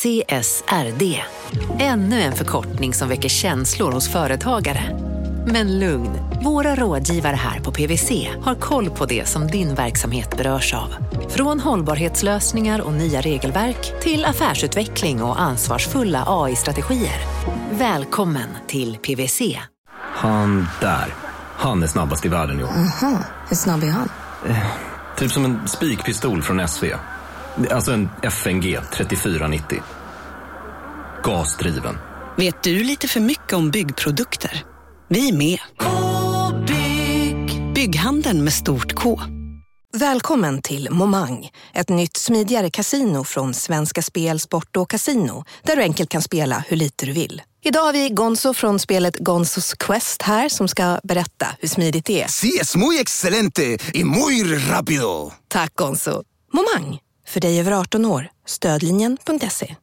CSRD. Ännu en förkortning som väcker känslor hos företagare. Men lugn, våra rådgivare här på PWC har koll på det som din verksamhet berörs av. Från hållbarhetslösningar och nya regelverk till affärsutveckling och ansvarsfulla AI-strategier. Välkommen till PWC. Han där, han är snabbast i världen i år. Hur snabb är han? Typ som en spikpistol från SV. Alltså en FNG 3490. Gasdriven. Vet du lite för mycket om byggprodukter? Vi är med. -bygg. Bygghandeln med stort K. Välkommen till Momang, ett nytt smidigare kasino från Svenska Spel, Sport och Casino där du enkelt kan spela hur lite du vill. Idag har vi Gonzo från spelet Gonzos Quest här som ska berätta hur smidigt det är. Sí, es muy excelente y muy rápido. Tack Gonzo. Momang, för dig över 18 år. Stödlinjen.se.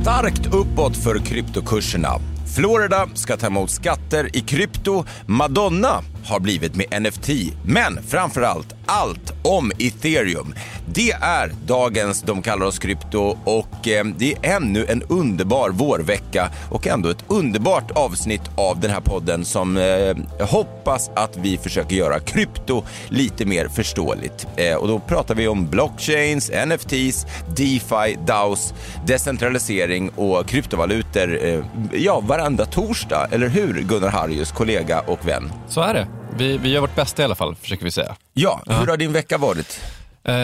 Starkt uppåt för kryptokurserna. Florida ska ta emot skatter i krypto. Madonna har blivit med NFT. Men framförallt allt om ethereum. Det är dagens De kallar oss krypto och eh, det är ännu en underbar vårvecka och ändå ett underbart avsnitt av den här podden som eh, jag hoppas att vi försöker göra krypto lite mer förståeligt. Eh, och då pratar vi om blockchains, NFTs, DeFi, DAOs, decentralisering och kryptovalutor. Eh, ja, varenda torsdag, eller hur Gunnar Harrius, kollega och vän? Så är det. Vi, vi gör vårt bästa i alla fall, försöker vi säga. Ja, hur har din vecka varit? Eh,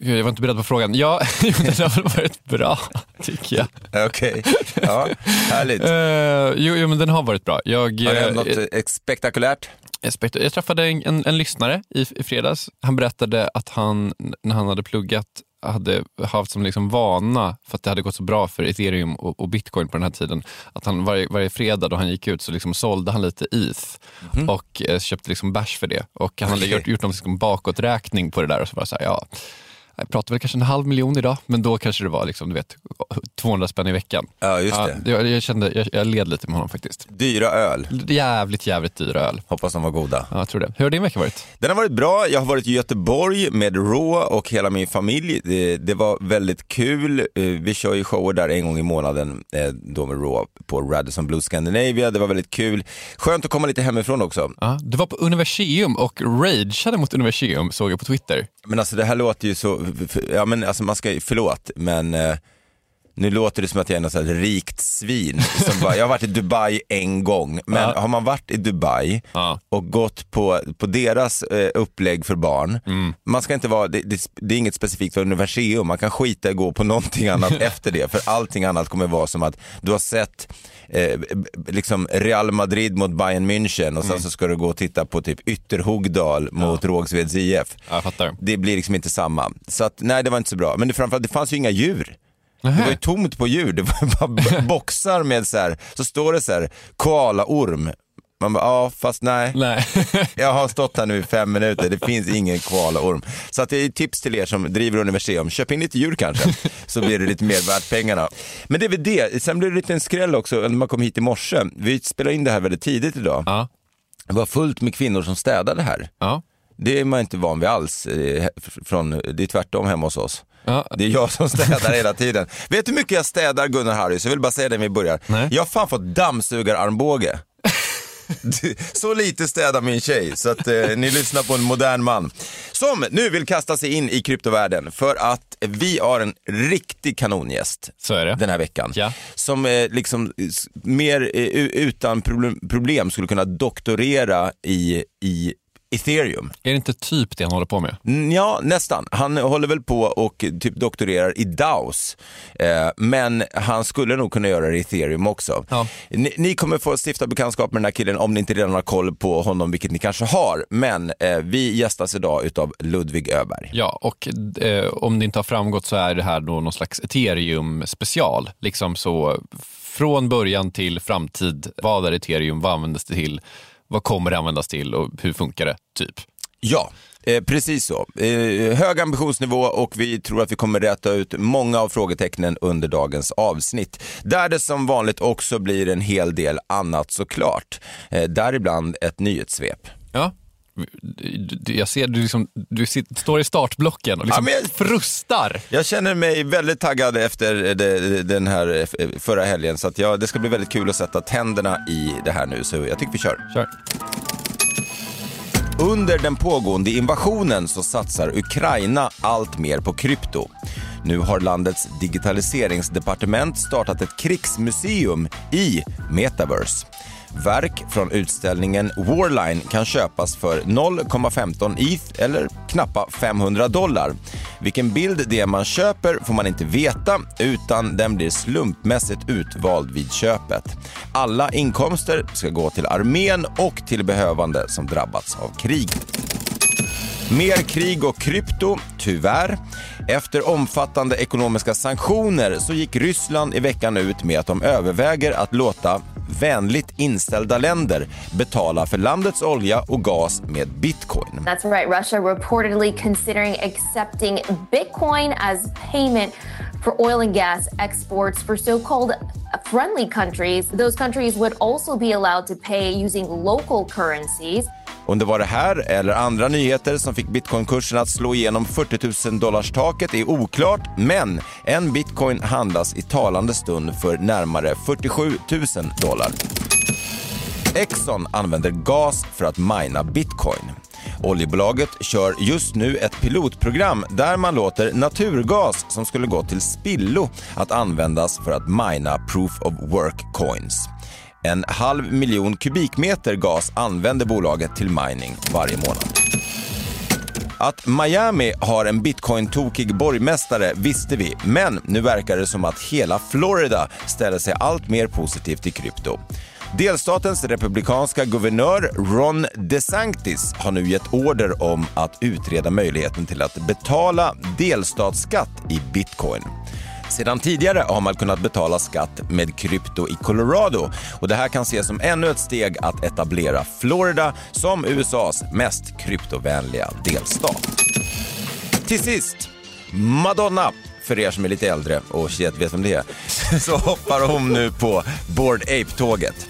jag var inte beredd på frågan. Ja, den har väl varit bra, tycker jag. Okej, ja, härligt. Eh, jo, jo, men den har varit bra. Jag, Har det hänt eh, något eh, spektakulärt? jag, spekt- jag träffade en, en, en lyssnare i, i fredags. Han berättade att han, när han hade pluggat, hade haft som liksom vana, för att det hade gått så bra för ethereum och, och bitcoin på den här tiden, att han varje, varje fredag då han gick ut så liksom sålde han lite ETH och eh, köpte liksom bärs för det. Och han hade Okej. gjort, gjort någon liksom bakåträkning på det där och så var det så här, ja, jag pratar väl kanske en halv miljon idag, men då kanske det var liksom, du vet, 200 spänn i veckan. Ja, just det. jag, jag, kände, jag, jag led lite med honom faktiskt. Dyra öl. Jävligt, jävligt dyr öl. Hoppas de var goda. Ja, jag tror det. Hur har din vecka varit? Den har varit bra. Jag har varit i Göteborg med Raw och hela min familj. Det, det var väldigt kul. Eh, Vi kör ju shower där en gång i månaden eh, då med Raw på Radisson Blue Scandinavia. Det var väldigt kul. Skönt att komma lite hemifrån också. Ja, du var på Universium och rageade mot Universium såg jag på Twitter. Men alltså det här låter ju så, ja men alltså man ska, förlåt, men eh, nu låter det som att jag är något rikt svin. Som bara, jag har varit i Dubai en gång, men Ja. har man varit i Dubai Ja. och gått på, på deras eh, upplägg för barn, Mm. man ska inte vara, det, det, det är inget specifikt för Universium, man kan skita i gå på någonting annat efter det, för allting annat kommer vara som att du har sett eh, liksom Real Madrid mot Bayern München och sen Mm. så ska du gå och titta på typ Ytterhogdal mot Rågsveds IF Ja, jag fattar. det blir liksom inte samma. Så att, nej det var inte så bra. Men det, framförallt, det fanns ju inga djur. Det var ju tomt på djur. Det var bara boxar med så här, så står det så här, koalaorm. Man bara, ja fast nej. Nej. Jag har stått här nu i fem minuter, det finns ingen koalaorm. Så att det är tips till er som driver universitet, köp in lite djur kanske, så blir det lite mer värt pengarna. Men det är väl det, sen blev det lite en skräll också när man kom hit i morse. Vi spelar in det här väldigt tidigt idag. Ja. Det var fullt med kvinnor som städade här. Ja. Det är man inte van vid alls. eh, Från, det är tvärtom hemma hos oss. Ja. Det är jag som städar hela tiden. Vet du hur mycket jag städar Gunnar Harrys? Jag vill bara säga det när vi börjar. Nej. Jag har fan fått dammsugararmbåge. Så lite städar min tjej, så att eh, ni lyssnar på en modern man. Som nu vill kasta sig in i kryptovärlden för att vi har en riktig kanongäst Så är det. den här veckan. Ja. Som eh, liksom mer eh, utan problem, problem skulle kunna doktorera i, i ethereum. Är det inte typ det han håller på med? Mm, Ja, nästan. Han håller väl på och typ doktorerar i DAOs. Eh, men han skulle nog kunna göra det i ethereum också. Ja. Ni, ni kommer få stifta bekantskap med den här killen om ni inte redan har koll på honom, vilket ni kanske har. Men eh, vi gästas idag utav Ludvig Öberg. Ja, och eh, om det inte har framgått så är det här då någon slags ethereum special. Liksom så från början till framtid. Vad är ethereum? Vad användes det till? Vad kommer det användas till och hur funkar det? Typ. Ja, Eh, precis så. Eh, hög ambitionsnivå och vi tror att vi kommer räta ut många av frågetecknen under dagens avsnitt. Där det som vanligt också blir en hel del annat såklart. Eh, däribland ett nyhetssvep. Ja. Jag ser du, liksom, du sitter, står i startblocken och liksom Ja, jag- frustar. Jag känner mig väldigt taggad efter det- den här förra helgen så att jag, det ska bli väldigt kul att sätta tänderna i det här nu så jag tycker vi kör. Kör. Under den pågående invasionen så satsar Ukraina allt mer på krypto. Nu har landets digitaliseringsdepartement startat ett krigsmuseum i Metaverse. Verk från utställningen Warline kan köpas för 0,15 ETH eller knappa 500 dollar. Vilken bild det är man köper får man inte veta utan den blir slumpmässigt utvald vid köpet. Alla inkomster ska gå till armén och till behövande som drabbats av krig. Mer krig och krypto, tyvärr. Efter omfattande ekonomiska sanktioner så gick Ryssland i veckan ut med att de överväger att låta vänligt inställda länder betala för landets olja och gas med bitcoin. That's right. Russia reportedly considering accepting Bitcoin as payment for oil and gas exports for so called friendly countries. Those countries would also be allowed to pay using local currencies. Om det var det här eller andra nyheter som fick bitcoinkursen att slå igenom 40 000 dollars taket är oklart, men en bitcoin handlas i talande stund för närmare 47 000 dollar. Exxon använder gas för att mina bitcoin. Oljebolaget kör just nu ett pilotprogram där man låter naturgas som skulle gå till spillo att användas för att mina proof of work coins. En halv miljon kubikmeter gas använder bolaget till mining varje månad. Att Miami har en bitcoin-tokig borgmästare visste vi, men nu verkar det som att hela Florida ställer sig allt mer positivt till krypto. Delstatens republikanska guvernör Ron DeSantis har nu gett order om att utreda möjligheten till att betala delstatsskatt i bitcoin. Sedan tidigare har man kunnat betala skatt med krypto i Colorado och det här kan ses som ännu ett steg att etablera Florida som USAs mest kryptovänliga delstat. Till sist, Madonna. För er som är lite äldre och shit vet vem det är, så hoppar hon nu på Bored Ape-tåget.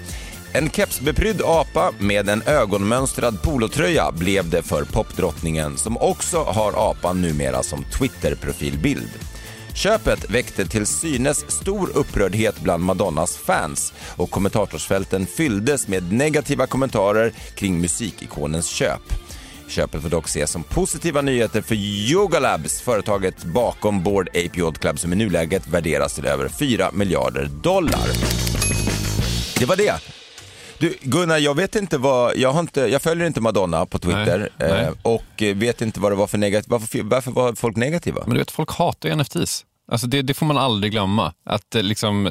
En kepsbeprydd apa med en ögonmönstrad polotröja blev det för popdrottningen som också har apan numera som Twitter-profilbild. Köpet väckte till synes stor upprördhet bland Madonnas fans och kommentatorsfälten fylldes med negativa kommentarer kring musikikonens köp. Köpet får dock ses som positiva nyheter för Yoga Labs, företaget bakom Board Ape Yacht Club som i nuläget värderas till över 4 miljarder dollar. Det var det. Du, Gunnar, jag vet inte vad, jag, har inte, jag följer inte Madonna på Twitter Nej, nej. eh, och vet inte vad det var för negativt. Varför, varför var folk negativa? Men du vet, folk hatar ju NFTs. Alltså det, det får man aldrig glömma. Att eh, liksom,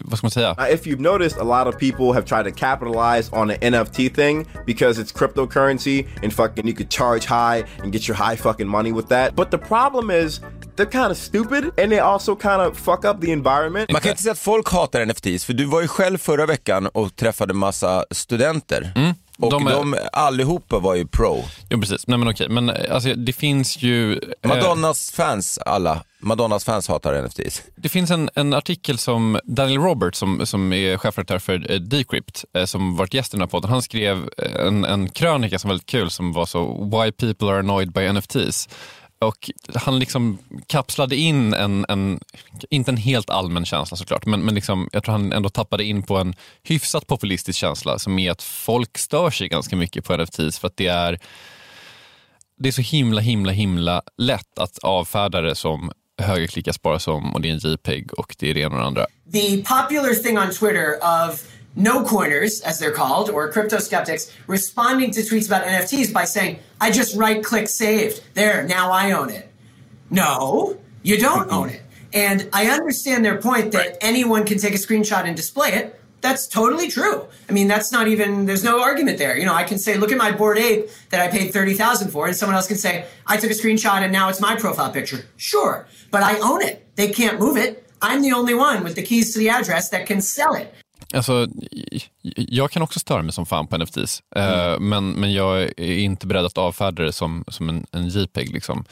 vad ska man säga? Uh, if you've noticed, a lot of people have tried to capitalize on the NFT thing because it's cryptocurrency and fucking you could charge high and get your high fucking money with that. But the problem is they're kind of stupid and they also kind of fuck up the environment. Man kan inte säga att folk hatar NFTs, för du var ju själv förra veckan och träffade massa studenter. Och de, de är- allihopa var ju pro. Jo precis, nej men okej. Men eh, alltså, det finns ju... eh, Madonnas fans, alla. Madonnas fans hatar NFTs. Det finns en, en artikel som Daniel Roberts, som, som är chefredaktör för eh, Decrypt, eh, som varit gäst i den här podden, han skrev eh, en, en krönika som var väldigt kul som var så “Why people are annoyed by NFTs”. Och han liksom kapslade in en, en, inte en helt allmän känsla såklart, men, men liksom, jag tror han ändå tappade in på en hyfsat populistisk känsla som är att folk stör sig ganska mycket på NFTs för att det är det är så himla, himla, himla lätt att avfärda det som högerklickas bara som och det är en JPEG och det är det ena och det andra. the popular thing on Twitter of no coiners, as they're called, or crypto skeptics, responding to tweets about NFTs by saying, I just right click saved. There, now I own it. No, you don't own it. And I understand their point that anyone can take a screenshot and display it. That's totally true. I mean, that's not even, there's no argument there. You know, I can say, look at my board ape that I paid 30000 for, and someone else can say, I took a screenshot and now it's my profile picture. Sure, but I own it. They can't move it. I'm the only one with the keys to the address that can sell it. Alltså, jag kan också störa mig som fan på NFTs, mm. men, men jag är inte beredd att avfärda det som, som en, en JPEG. Liksom.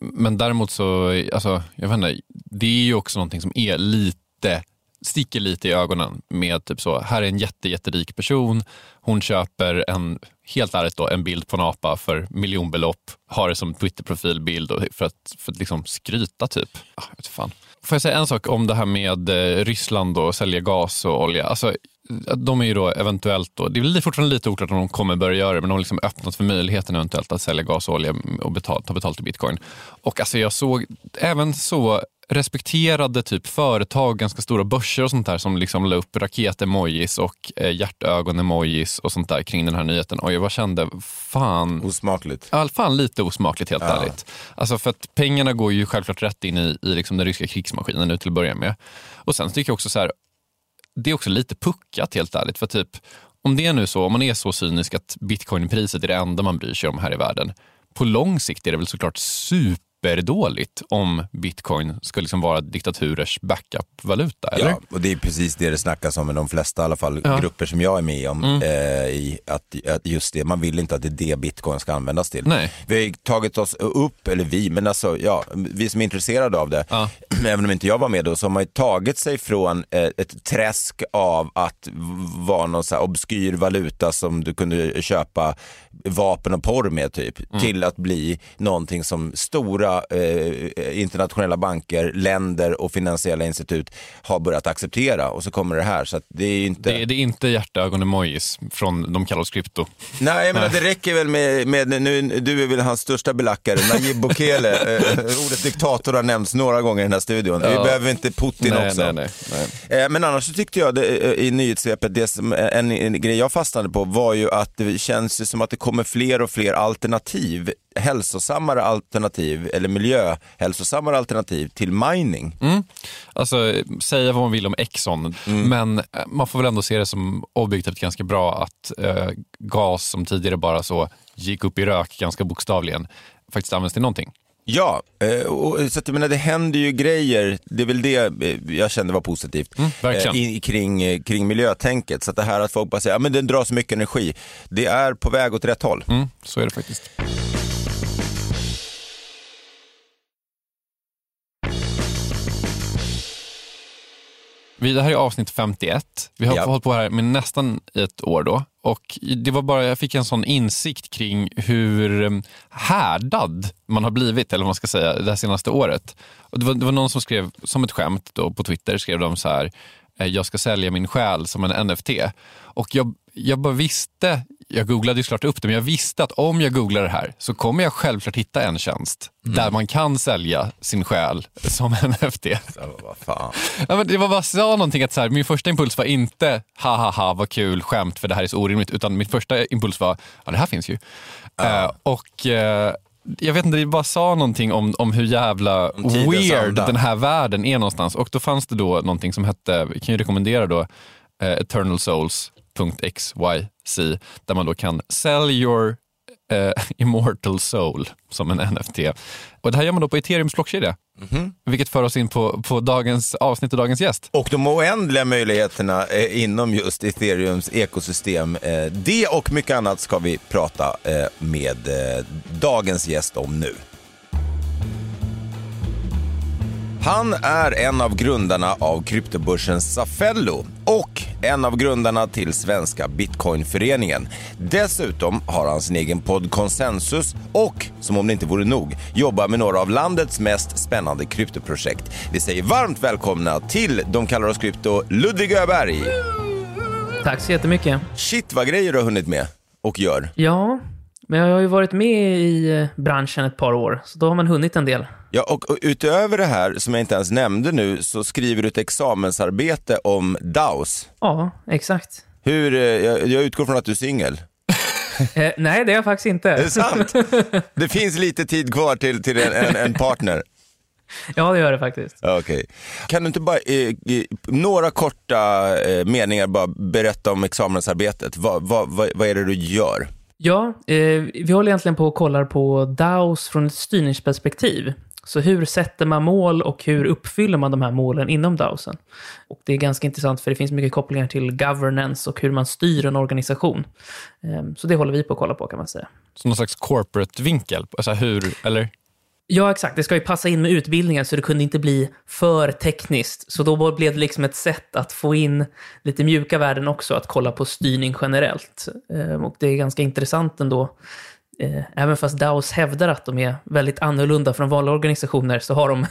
Men däremot så, alltså, jag vet inte, det är ju också någonting som är lite sticker lite i ögonen med typ så, här är en jätte, jätterik person, hon köper en, helt ärligt då, en bild på en apa för miljonbelopp, har det som Twitter-profilbild för att, för att liksom skryta typ. Ah, vet fan. Får jag säga en sak om det här med eh, Ryssland och sälja gas och olja? Alltså, de är ju då eventuellt, då, det är fortfarande lite oklart om de kommer börja göra det, men de har liksom öppnat för möjligheten eventuellt att sälja gas och olja och betala, ta betalt i bitcoin. Och alltså jag såg även så respekterade typ företag, ganska stora börser och sånt där som liksom la upp raket-emojis och eh, hjärtögon-emojis och sånt där kring den här nyheten. Och jag bara kände, fan... Osmakligt. Ja, fan lite osmakligt helt ja. ärligt. Alltså för att pengarna går ju självklart rätt in i, i liksom den ryska krigsmaskinen nu till att börja med. Och sen tycker jag också så här, det är också lite puckat helt ärligt. För typ, om det är nu så, om man är så cynisk att bitcoinpriset är det enda man bryr sig om här i världen. På lång sikt är det väl såklart super superdåligt om bitcoin ska liksom vara diktaturers backup-valuta, eller? Ja, och det är precis det det snackas om i de flesta i alla fall ja. grupper som jag är med om. Mm. Eh, i att, att, just det, man vill inte att det är det bitcoin ska användas till. Nej. Vi har tagit oss upp, eller vi, men alltså ja, vi som är intresserade av det, ja. även om inte jag var med då, så har man ju tagit sig från eh, ett träsk av att vara någon så här obskyr valuta som du kunde köpa vapen och porr med typ, mm. till att bli någonting som stora eh, internationella banker, länder och finansiella institut har börjat acceptera och så kommer det här. Så det är inte... Det, det är inte hjärtögon-emojis från de kallar oss krypto. Nej, men det räcker väl med, med, nu, du är väl hans största belackare, Najib Bukele. eh, ordet diktator har nämnts några gånger i den här studion. Ja. Vi behöver inte Putin nej, också. Nej, nej, nej. Eh, men annars så tyckte jag det, eh, i nyhetssvepet, det som, en, en grej jag fastnade på var ju att det känns som att det kommer fler och fler alternativ, hälsosammare alternativ eller miljöhälsosammare alternativ till mining. Mm. Alltså, säga vad man vill om Exxon, mm. men eh, man får väl ändå se det som objektivt ganska bra att eh, gas som tidigare bara så gick upp i rök ganska bokstavligen faktiskt används till någonting. Ja, eh, och, så att, jag menar, det händer ju grejer, det är väl det eh, jag kände var positivt, mm, i, kring, kring miljötänket. Så att det här att folk bara säger att ja, den drar så mycket energi, det är på väg åt rätt håll. Mm, så är det faktiskt. Vi, det här är avsnitt 51. Vi har ja. hållit på här med nästan ett år då. Och det var bara, jag fick en sån insikt kring hur um, härdad man har blivit, eller vad man ska säga, det här senaste året. Och det, var, det var någon som skrev, som ett skämt då, på Twitter, skrev de så här, eh, jag ska sälja min själ som en NFT. Och jag, jag bara visste jag googlade ju såklart upp det, men jag visste att om jag googlar det här så kommer jag självklart hitta en tjänst mm. där man kan sälja sin själ som NFT. Ja, men det var bara sa någonting att så här, min första impuls var inte ha ha ha vad kul skämt för det här är så orimligt, utan min första impuls var ja det här finns ju. Uh. Uh, och uh, jag vet inte, det bara sa någonting om, om hur jävla weird den här världen är någonstans. Och då fanns det då någonting som hette, vi kan ju rekommendera då, Eternal Souls .xyz där man då kan sell your uh, immortal soul som en NFT. Och det här gör man då på ethereums blockkedja. Mm -hmm. Vilket för oss in på, på dagens avsnitt och dagens gäst. Och de oändliga möjligheterna eh, inom just ethereums ekosystem. Eh, det och mycket annat ska vi prata eh, med eh, dagens gäst om nu. Han är en av grundarna av kryptobörsen Safello och en av grundarna till Svenska Bitcoinföreningen. Dessutom har han sin egen podd Konsensus och, som om det inte vore nog, jobbar med några av landets mest spännande kryptoprojekt. Vi säger varmt välkomna till De kallar oss krypto, Ludvig Öberg. Tack så jättemycket. Shit vad grejer du har hunnit med och gör. Ja, men jag har ju varit med i eh, branschen ett par år, så då har man hunnit en del. Ja, och, och utöver det här som jag inte ens nämnde nu så skriver du ett examensarbete om DAOs. Ja, exakt. Hur, eh, jag, jag utgår från att du är singel. eh, nej, det är jag faktiskt inte. Det är sant. Det finns lite tid kvar till, till en, en, en partner. Ja, det gör det faktiskt. Okay. Kan du inte bara, eh, några korta eh, meningar bara berätta om examensarbetet? Va, va, va, vad är det du gör? Ja, eh, vi håller egentligen på och kollar på DAOs från ett styrningsperspektiv. Så hur sätter man mål och hur uppfyller man de här målen inom DAOsen? Och det är ganska intressant för det finns mycket kopplingar till governance och hur man styr en organisation. Ehm, så det håller vi på att kolla på kan man säga. Så någon slags corporate-vinkel? Alltså hur, eller? Ja, exakt. Det ska ju passa in med utbildningen så det kunde inte bli för tekniskt. Så då blev det liksom ett sätt att få in lite mjuka värden också, att kolla på styrning generellt. Ehm, och det är ganska intressant ändå. Eh, även fast DAOs hävdar att de är väldigt annorlunda från vanliga organisationer så har de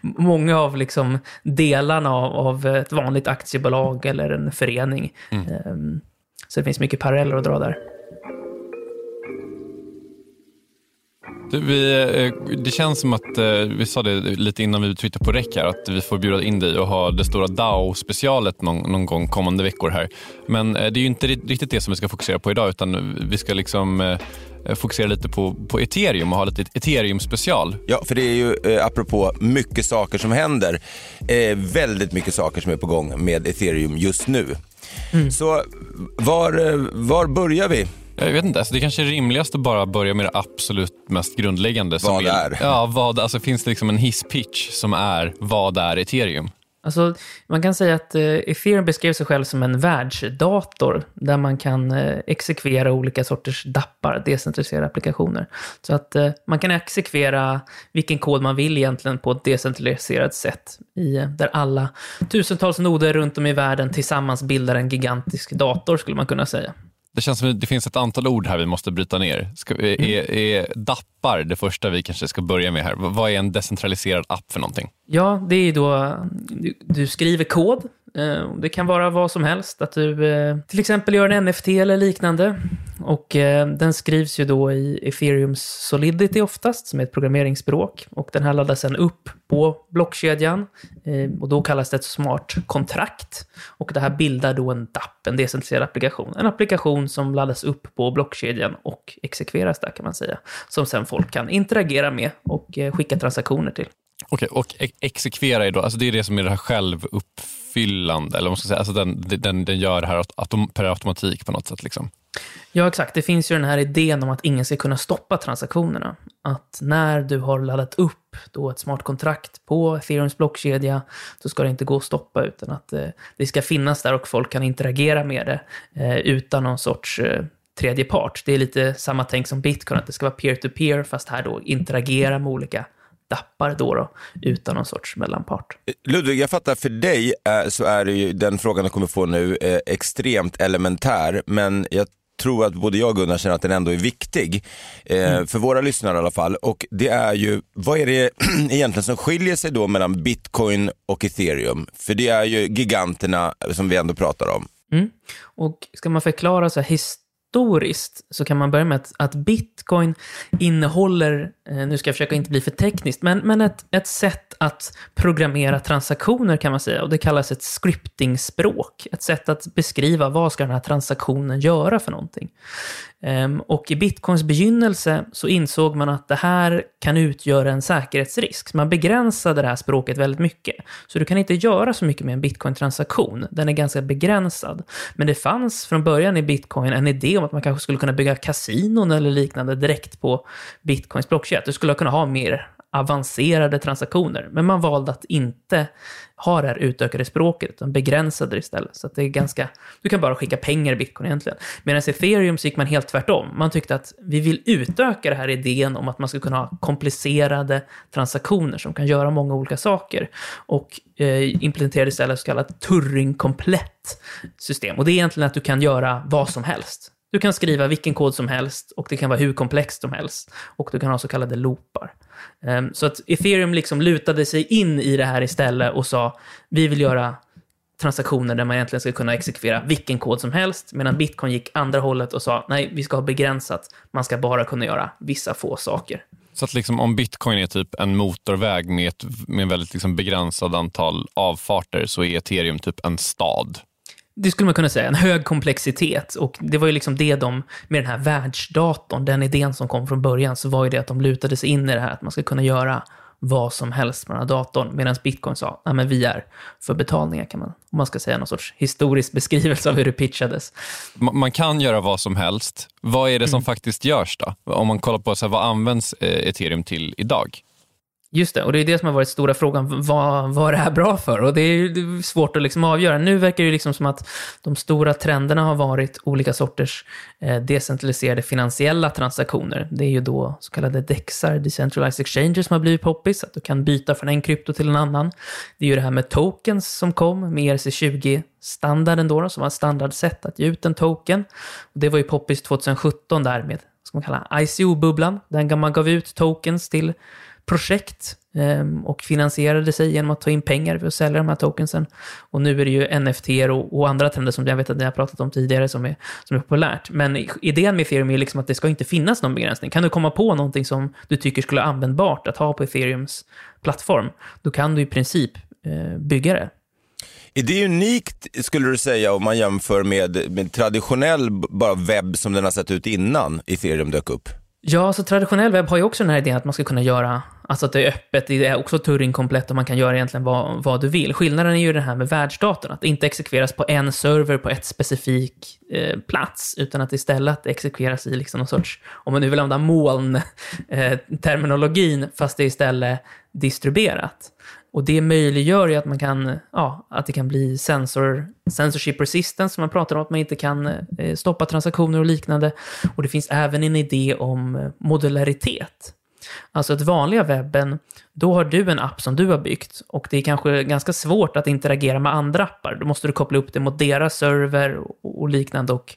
många av liksom delarna av, av ett vanligt aktiebolag eller en förening. Mm. Ehm, så det finns mycket paralleller att dra där. Vi, eh, det känns som att, eh, vi sa det lite innan vi twittrade på räck här, att vi får bjuda in dig och ha det stora DAO-specialet någon, någon, gång kommande veckor här. Men eh, det är ju inte riktigt det som vi ska fokusera på idag, utan vi ska liksom fokusera lite på, på ethereum och ha lite ethereum-special. Ja, för det är ju eh, apropå mycket saker som händer, eh, väldigt mycket saker som är på gång med ethereum just nu. Mm. Så var, var börjar vi? Jag vet inte, alltså det kanske är rimligast att bara börja med det absolut mest grundläggande. Vad är? Ja, vad, alltså finns det liksom en hisspitch som är vad är ethereum? Alltså, man kan säga att eh, Ethereum beskrev sig själv som en världsdator där man kan eh, exekvera olika sorters dappar, decentraliserade applikationer. Så att eh, man kan exekvera vilken kod man vill egentligen på ett decentraliserat sätt, i, där alla tusentals noder runt om i världen tillsammans bildar en gigantisk dator, skulle man kunna säga. Det känns som att det finns ett antal ord här vi måste bryta ner. Ska, är, mm. är dappar det första vi kanske ska börja med här? Vad är en decentraliserad app för någonting? Ja, det är då, du, du skriver kod Eh, det kan vara vad som helst, att du eh, till exempel gör en NFT eller liknande. Och eh, den skrivs ju då i Ethereums Solidity oftast, som är ett programmeringsspråk. Och den här laddas sen upp på blockkedjan. Eh, och då kallas det ett smart kontrakt. Och det här bildar då en DAP, en decentraliserad applikation. En applikation som laddas upp på blockkedjan och exekveras där kan man säga. Som sen folk kan interagera med och eh, skicka transaktioner till. Okej, okay, och e-, exekvera är då, alltså det är det som är det här självuppfyllande, eller vad man ska säga, alltså den, den, den gör det här autom, per automatik på något sätt. Liksom. Ja, exakt. Det finns ju den här idén om att ingen ska kunna stoppa transaktionerna. Att när du har laddat upp då ett smart kontrakt på Ethereums blockkedja, så ska det inte gå att stoppa, utan att eh, det ska finnas där och folk kan interagera med det eh, utan någon sorts eh, tredje part. Det är lite samma tänk som bitcoin, att det ska vara peer-to-peer, -peer, fast här då interagera med olika dappar då, då utan någon sorts mellanpart. Ludvig, jag fattar för dig eh, så är det ju den frågan du kommer få nu eh, extremt elementär, men jag tror att både jag och Gunnar känner att den ändå är viktig. Eh, mm. För våra lyssnare i alla fall. Och det är ju, vad är det egentligen som skiljer sig då mellan bitcoin och ethereum? För det är ju giganterna som vi ändå pratar om. Mm. Och ska man förklara så här, historiskt så kan man börja med att, att bitcoin innehåller, eh, nu ska jag försöka inte bli för tekniskt, men, men ett, ett sätt att programmera transaktioner kan man säga. Och det kallas ett scriptingspråk. Ett sätt att beskriva vad ska den här transaktionen göra för någonting. Ehm, och i bitcoins begynnelse så insåg man att det här kan utgöra en säkerhetsrisk. Så man begränsade det här språket väldigt mycket. Så du kan inte göra så mycket med en bitcoin-transaktion. Den är ganska begränsad. Men det fanns från början i bitcoin en idé om att man kanske skulle kunna bygga kasinon eller liknande direkt på bitcoins blockkedja. Du skulle kunna ha mer avancerade transaktioner. Men man valde att inte ha det här utökade språket, utan begränsade det istället. Så det är ganska, du kan bara skicka pengar i bitcoin egentligen. Medan i ethereum så gick man helt tvärtom. Man tyckte att vi vill utöka den här idén om att man ska kunna ha komplicerade transaktioner som kan göra många olika saker. Och eh, implementerade istället så kallat Turing-komplett system. Och det är egentligen att du kan göra vad som helst. Du kan skriva vilken kod som helst och det kan vara hur komplext som helst. Och du kan ha så kallade loopar. Ehm, så att ethereum liksom lutade sig in i det här istället och sa vi vill göra transaktioner där man egentligen ska kunna exekvera vilken kod som helst, medan bitcoin gick andra hållet och sa nej, vi ska ha begränsat, man ska bara kunna göra vissa få saker. Så att liksom om bitcoin är typ en motorväg med ett med väldigt liksom begränsad antal avfarter så är ethereum typ en stad? Det skulle man kunna säga, en hög komplexitet. Och det var ju liksom det de, med den här världsdatorn, den idén som kom från början, så var ju det att de lutade sig in i det här, att man ska kunna göra vad som helst med den här datorn. Medan bitcoin sa, nej men vi är för betalningar, kan man, om man ska säga någon sorts historisk beskrivelse av hur det pitchades. Man kan göra vad som helst. Vad är det som mm. faktiskt görs då? Om man kollar på så här, vad används eh, ethereum till idag? Just det, och det är det som har varit stora frågan, vad, vad det här bra för? Och det är ju svårt att liksom avgöra. Nu verkar det liksom som att de stora trenderna har varit olika sorters eh, decentraliserade finansiella transaktioner. Det är ju då så kallade DEXar, Decentralized Exchanges, som har blivit poppis, att du kan byta från en krypto till en annan. Det är ju det här med tokens som kom med ERC20-standarden då, som var ett standardsätt att ge ut en token. Och det var ju poppis 2017 där med, ska man kalla ICO-bubblan, där man gav ut tokens till projekt ehm, och finansierade sig genom att ta in pengar för att sälja de här tokensen. Och nu är det ju NFT och, och andra trender som jag vet att ni har pratat om tidigare som är, som är populärt. Men idén med ethereum är liksom att det ska inte finnas någon begränsning. Kan du komma på någonting som du tycker skulle vara användbart att ha på ethereums plattform, då kan du i princip eh, bygga det. Är det unikt, skulle du säga, om man jämför med, med traditionell bara webb som den har sett ut innan ethereum dök upp? Ja, så traditionell webb har ju också den här idén att man ska kunna göra, alltså att det är öppet, det är också Turing-komplett och man kan göra egentligen vad, vad du vill. Skillnaden är ju det här med världsdatorn, att det inte exekveras på en server på ett specifik eh, plats, utan att istället exekveras i liksom någon sorts, om man nu vill använda moln-terminologin, eh, fast det är istället distribuerat. Och det möjliggör ju att man kan, ja, att det kan bli sensor, censorship resistance, som man pratar om, att man inte kan eh, stoppa transaktioner och liknande. Och det finns även en idé om eh, modularitet. Alltså att vanliga webben, då har du en app som du har byggt och det är kanske ganska svårt att interagera med andra appar. Då måste du koppla upp det mot deras server och liknande. Och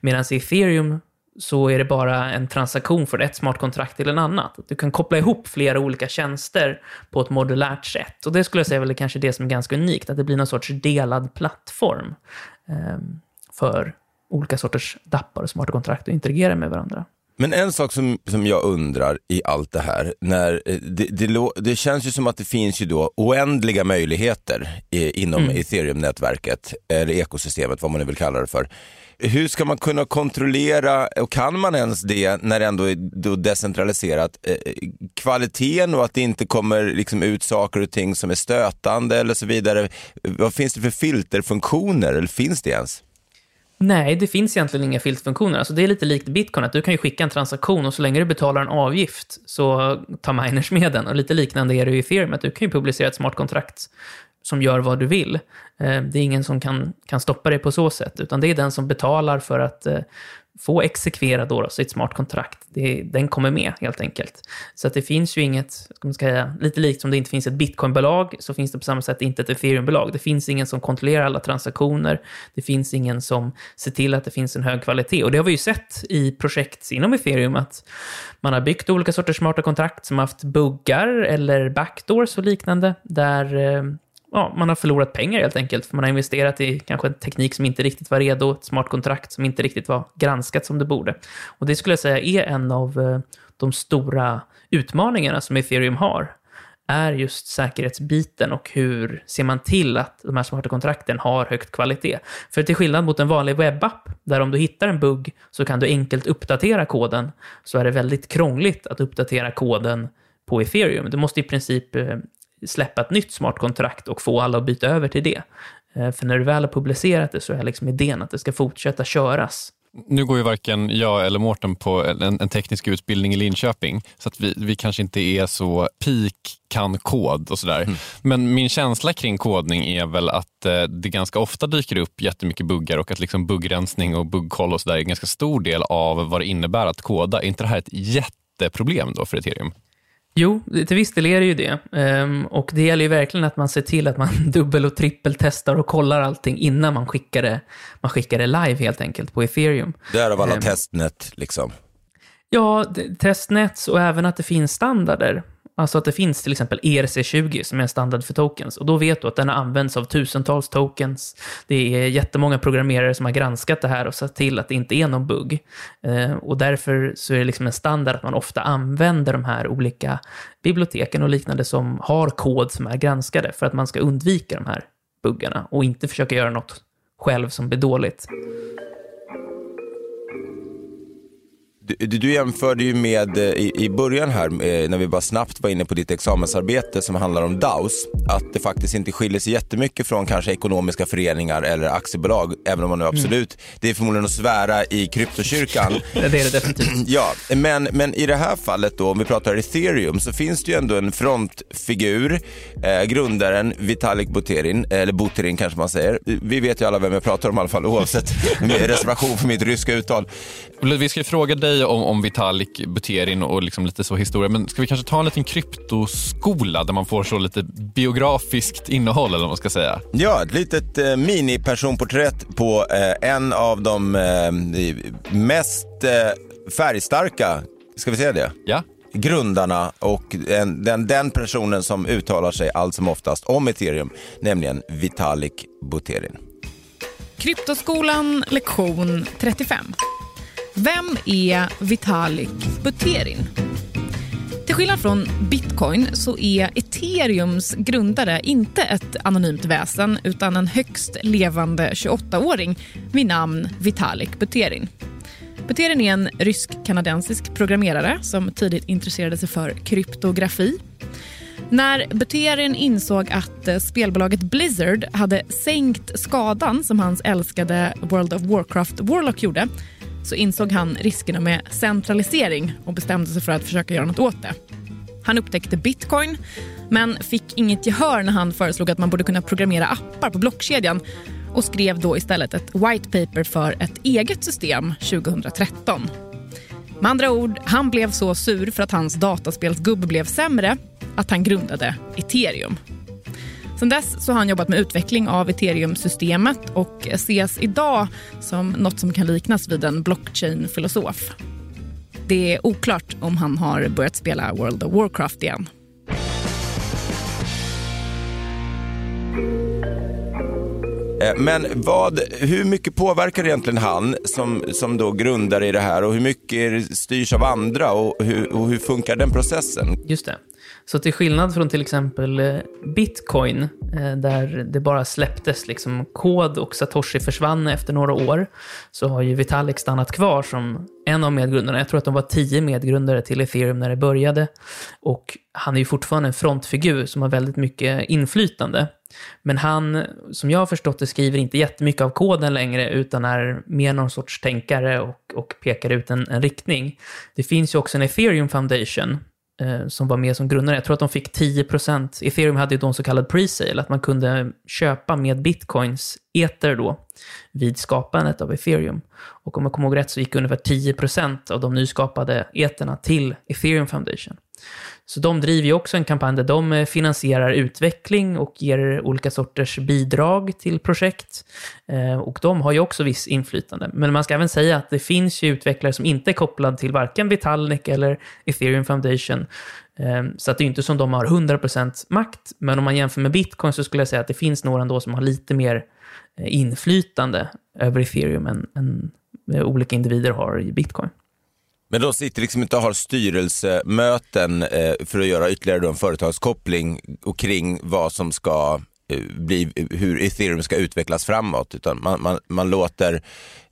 medan i ethereum så är det bara en transaktion från ett smart kontrakt till en annat. Du kan koppla ihop flera olika tjänster på ett modulärt sätt. Och det skulle jag säga väl är kanske det som är ganska unikt, att det blir någon sorts delad plattform ehm, för olika sorters dappar och smarta kontrakt att interagera med varandra. Men en sak som, som jag undrar i allt det här, när eh, det, det, det känns ju som att det finns ju då oändliga möjligheter i, inom mm. ethereum-nätverket, eller ekosystemet, vad man nu vill kalla det för hur ska man kunna kontrollera, och kan man ens det när det ändå är decentraliserat, eh, kvaliteten och att det inte kommer liksom ut saker och ting som är stötande eller så vidare. Vad finns det för filterfunktioner, eller finns det ens? Nej, det finns egentligen inga filterfunktioner. Alltså det är lite likt bitcoin, att du kan ju skicka en transaktion och så länge du betalar en avgift så tar miners med den. Och lite liknande är det ju i ethereum, att du kan ju publicera ett smart kontrakt som gör vad du vill. Eh, det är ingen som kan, kan stoppa dig på så sätt, utan det är den som betalar för att eh, få exekvera då, då sitt smart kontrakt. Det, den kommer med helt enkelt. Så att det finns ju inget, ska man säga, lite likt som det inte finns ett bitcoinbolag, så finns det på samma sätt inte ett ethereumbolag. Det finns ingen som kontrollerar alla transaktioner. Det finns ingen som ser till att det finns en hög kvalitet. Och det har vi ju sett i projekt inom ethereum, att man har byggt olika sorters smarta kontrakt som har haft buggar eller backdoors och liknande, där eh, ja, man har förlorat pengar helt enkelt. För man har investerat i kanske en teknik som inte riktigt var redo, ett smart kontrakt som inte riktigt var granskat som det borde. Och det skulle jag säga är en av eh, de stora utmaningarna som ethereum har är just säkerhetsbiten och hur ser man till att de här smarta kontrakten har högt kvalitet. För till skillnad mot en vanlig webbapp, där om du hittar en bugg så kan du enkelt uppdatera koden, så är det väldigt krångligt att uppdatera koden på ethereum. Du måste i princip eh, släppa ett nytt smart kontrakt och få alla att byta över till det. Eh, för när du väl har publicerat det så är liksom idén att det ska fortsätta köras. Nu går ju varken jag eller Mårten på en, en, teknisk utbildning i Linköping, så att vi, vi kanske inte är så peak kan kod och sådär. Mm. Men min känsla kring kodning är väl att eh, det ganska ofta dyker upp jättemycket buggar och att liksom buggrensning och buggkoll och sådär är en ganska stor del av vad det innebär att koda. Är inte det här ett jätteproblem då för ethereum? Jo, till viss del är det ju det. Um, och det gäller ju verkligen att man ser till att man dubbel och trippeltestar och kollar allting innan man skickar det, man skickar det live helt enkelt på ethereum. Därav alla um, testnet liksom. Ja, testnets och även att det finns standarder. Alltså att det finns till exempel ERC20 som är en standard för tokens. Och då vet du att den har använts av tusentals tokens. Det är jättemånga programmerare som har granskat det här och sett till att det inte är någon bugg. Eh, och därför så är det liksom en standard att man ofta använder de här olika biblioteken och liknande som har kod som är granskade för att man ska undvika de här buggarna och inte försöka göra något själv som blir dåligt. Du, du jämförde ju med eh, i, i början här, eh, när vi bara snabbt var inne på ditt examensarbete som handlar om DAOs, att det faktiskt inte skiljer sig jättemycket från kanske ekonomiska föreningar eller aktiebolag, även om man nu absolut, mm. det är förmodligen att svära i kryptokyrkan. det är det definitivt. Ja, men, men i det här fallet då, om vi pratar ethereum, så finns det ju ändå en frontfigur, eh, grundaren Vitalik Buterin, eller Buterin kanske man säger. Vi vet ju alla vem jag pratar om i alla fall, oavsett reservation för mitt ryska uttal. Vi ska fråga dig om, om Vitalik Buterin och liksom lite så historia, men ska vi kanske ta en liten kryptoskola där man får så lite biografiskt innehåll eller vad man ska säga? Ja, ett litet eh, mini-personporträtt på eh, en av de eh, mest eh, färgstarka, ska vi säga det? Ja grundarna och den, den, den, personen som uttalar sig allt som oftast om ethereum, nämligen Vitalik Buterin. Kryptoskolan lektion 35. Vem är Vitalik Buterin? Till skillnad från bitcoin så är ethereums grundare inte ett anonymt väsen utan en högst levande 28-åring vid namn Vitalik Buterin. Buterin är en rysk-kanadensisk programmerare som tidigt intresserade sig för kryptografi. När Buterin insåg att spelbolaget Blizzard hade sänkt skadan som hans älskade World of Warcraft Warlock gjorde så insåg han riskerna med centralisering och bestämde sig för att försöka göra något åt det. Han upptäckte bitcoin men fick inget gehör när han föreslog att man borde kunna programmera appar på blockkedjan och skrev då istället ett white paper för ett eget system 2013. Med andra ord, han blev så sur för att hans dataspelsgubbe blev sämre att han grundade ethereum. Sen dess så har han jobbat med utveckling av ethereum-systemet och ses idag som något som kan liknas vid en blockchain-filosof. Det är oklart om han har börjat spela World of Warcraft igen. Eh, men vad, hur mycket påverkar egentligen han som, som då grundare i det här och hur mycket styrs av andra och hur, och hur funkar den processen? Just det. Så till skillnad från till exempel eh, bitcoin, eh, där det bara släpptes liksom kod och Satoshi försvann efter några år, så har ju Vitalik stannat kvar som en av medgrundarna. Jag tror att de var tio medgrundare till ethereum när det började. Och han är ju fortfarande en frontfigur som har väldigt mycket inflytande. Men han, som jag har förstått det, skriver inte jättemycket av koden längre, utan är mer någon sorts tänkare och, och pekar ut en, en riktning. Det finns ju också en ethereum foundation, Eh, som var med som grundare. Jag tror att de fick 10%. Ethereum hade ju då en så kallad pre-sale, att man kunde köpa med bitcoins ether då vid skapandet av ethereum. Och om jag kommer ihåg rätt så gick ungefär 10% av de nyskapade eterna till ethereum foundation. Så de driver ju också en kampanj där de eh, finansierar utveckling och ger olika sorters bidrag till projekt. Eh, och de har ju också viss inflytande. Men man ska även säga att det finns ju utvecklare som inte är kopplade till varken Vitalik eller Ethereum Foundation. Eh, så att det är inte som de har 100% makt. Men om man jämför med bitcoin så skulle jag säga att det finns några ändå som har lite mer inflytande över ethereum än, än olika individer har i bitcoin. Men de sitter liksom inte och har styrelsemöten eh, för att göra ytterligare en företagskoppling och kring vad som ska eh, bli, hur ethereum ska utvecklas framåt, utan man, man, man låter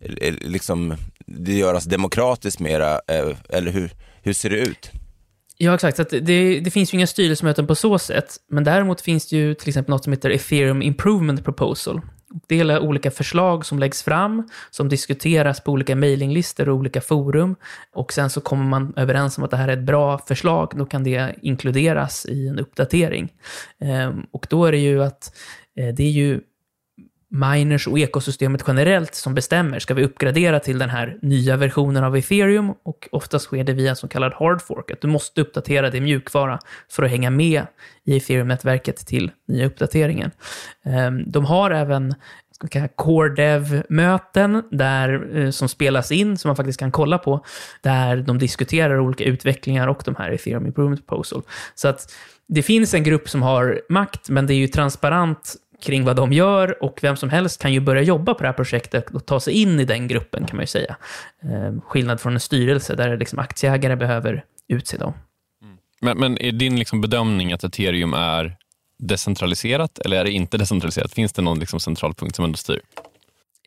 eh, liksom det göras demokratiskt mera, eh, eller hur, hur ser det ut? Ja, exakt. Så det, det, finns ju inga styrelsemöten på så sätt, men däremot finns det ju till exempel något som heter Ethereum Improvement Proposal, det är olika förslag som läggs fram, som diskuteras på olika mejlinglistor och olika forum. Och sen så kommer man överens om att det här är ett bra förslag, då kan det inkluderas i en uppdatering. Ehm, och då är det ju att eh, det är ju miners och ekosystemet generellt som bestämmer. Ska vi uppgradera till den här nya versionen av ethereum? Och oftast sker det via en så kallad hard fork, att du måste uppdatera din mjukvara för att hänga med i ethereum-nätverket till nya uppdateringen. Ehm, de har även core dev-möten där, eh, som spelas in, som man faktiskt kan kolla på, där de diskuterar olika utvecklingar och de här ethereum improvement proposal. Så att det finns en grupp som har makt, men det är ju transparent kring vad de gör och vem som helst kan ju börja jobba på det här projektet och ta sig in i den gruppen kan man ju säga. Eh, skillnad från en styrelse där liksom aktieägare behöver utse dem. Men, men är din liksom bedömning att ethereum är decentraliserat eller är det inte decentraliserat? Finns det någon liksom central punkt som ändå styr?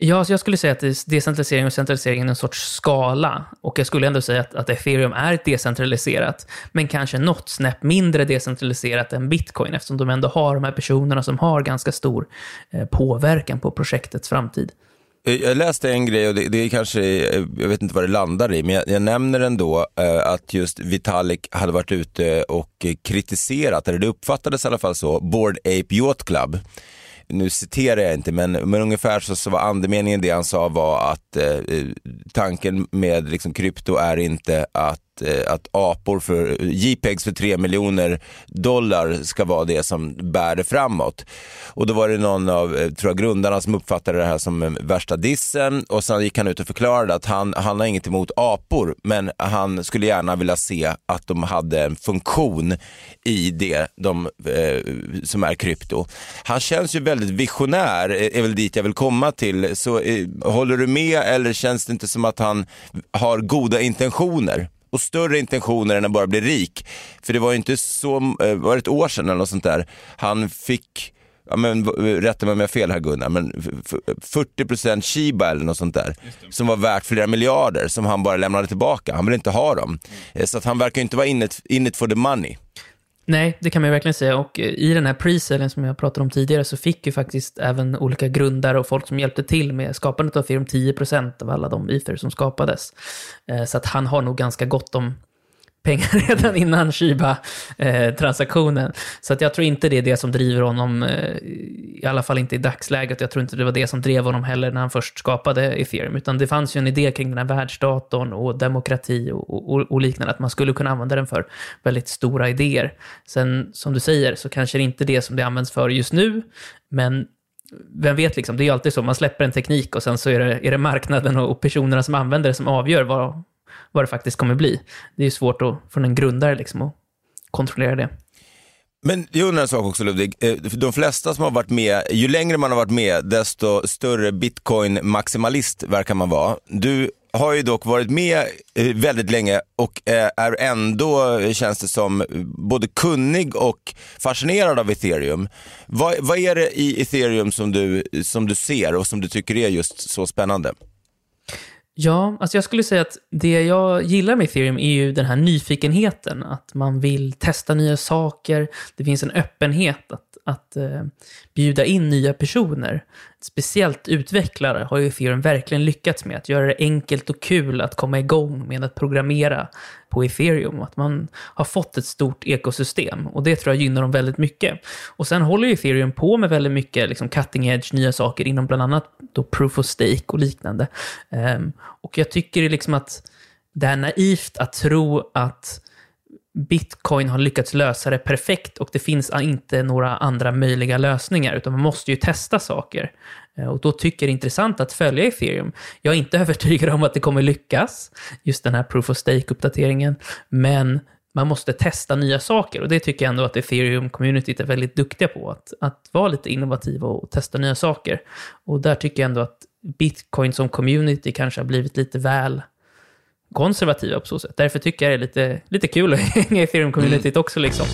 Ja, så jag skulle säga att decentralisering och centralisering är en sorts skala. Och jag skulle ändå säga att, att ethereum är decentraliserat, men kanske något snäpp mindre decentraliserat än bitcoin, eftersom de ändå har de här personerna som har ganska stor eh, påverkan på projektets framtid. Eh, jag läste en grej och det, det är kanske, eh, jag vet inte vad det landar i, men jag, jag nämner ändå eh, att just Vitalik hade varit ute och kritiserat, eller det uppfattades i alla fall så, Board Ape Yacht Club nu citerar jag inte, men, men ungefär så, så var andemeningen det han sa var att eh, eh tanken med liksom, krypto är inte att Eh, att apor för eh, JPEGs för 3 miljoner dollar ska vara det som bär det framåt. Och då var det någon av eh, tror jag, grundarna som uppfattade det här som värsta dissen och sen gick han ut och förklarade att han, han har inget emot apor men han skulle gärna vilja se att de hade en funktion i det de, eh, som är krypto. Han känns ju väldigt visionär, är väl dit jag vill komma till. Så eh, håller du med eller känns det inte som att han har goda intentioner? Och större intentioner än att bara bli rik. För det var ju inte så, eh, var det ett år sedan eller något sånt där, han fick ja, men, rätta mig om jag har fel här Gunnar, men 40% Shiba eller något sånt där, som var värt flera miljarder, som han bara lämnade tillbaka. Han vill inte ha dem. Mm. Så att han verkar inte vara in it, in it for the money. Nej, det kan man ju verkligen säga. Och eh, i den här pre som jag pratade om tidigare så fick ju faktiskt även olika grundare och folk som hjälpte till med skapandet av Ethereum 10% av alla de ether som skapades. Eh, så att han har nog ganska gott om pengar redan innan Shiba-transaktionen. Eh, så att jag tror inte det är det som driver honom, eh, i alla fall inte i dagsläget. Jag tror inte det var det som drev honom heller när han först skapade ethereum. Utan det fanns ju en idé kring den här världsdatorn och demokrati och, och, och liknande, att man skulle kunna använda den för väldigt stora idéer. Sen, som du säger, så kanske det inte är det som det används för just nu, men vem vet, liksom, det är ju alltid så, man släpper en teknik och sen så är det, är det marknaden och personerna som använder det som avgör vad, vad det faktiskt kommer bli. Det är ju svårt att, från en grundare liksom, att kontrollera det. Men jag undrar en sak också Ludvig. Eh, de flesta som har varit med, ju längre man har varit med, desto större bitcoin-maximalist verkar man vara. Du har ju dock varit med eh, väldigt länge och eh, är ändå, känns det som, både kunnig och fascinerad av ethereum. Vad, vad är det i ethereum som du, som du ser och som du tycker är just så spännande? Ja, alltså jag skulle säga att det jag gillar med ethereum är ju den här nyfikenheten. Att man vill testa nya saker. Det finns en öppenhet att, att eh, bjuda in nya personer. Speciellt utvecklare har ju ethereum verkligen lyckats med. Att göra det enkelt och kul att komma igång med att programmera på ethereum. Att man har fått ett stort ekosystem. Och det tror jag gynnar dem väldigt mycket. Och sen håller ju ethereum på med väldigt mycket liksom cutting edge, nya saker inom bland annat då proof of stake och liknande. Um, och jag tycker liksom att det är naivt att tro att bitcoin har lyckats lösa det perfekt och det finns inte några andra möjliga lösningar, utan man måste ju testa saker. Eh, och då tycker jag det är intressant att följa ethereum. Jag är inte övertygad om att det kommer lyckas, just den här proof of stake-uppdateringen, men man måste testa nya saker och det tycker jag ändå att ethereum-communityt är väldigt duktiga på, att, att vara lite innovativa och testa nya saker. Och där tycker jag ändå att bitcoin som community kanske har blivit lite väl konservativa på så sätt. Därför tycker jag det är lite, lite kul att hänga i ethereum-communityt mm. också liksom.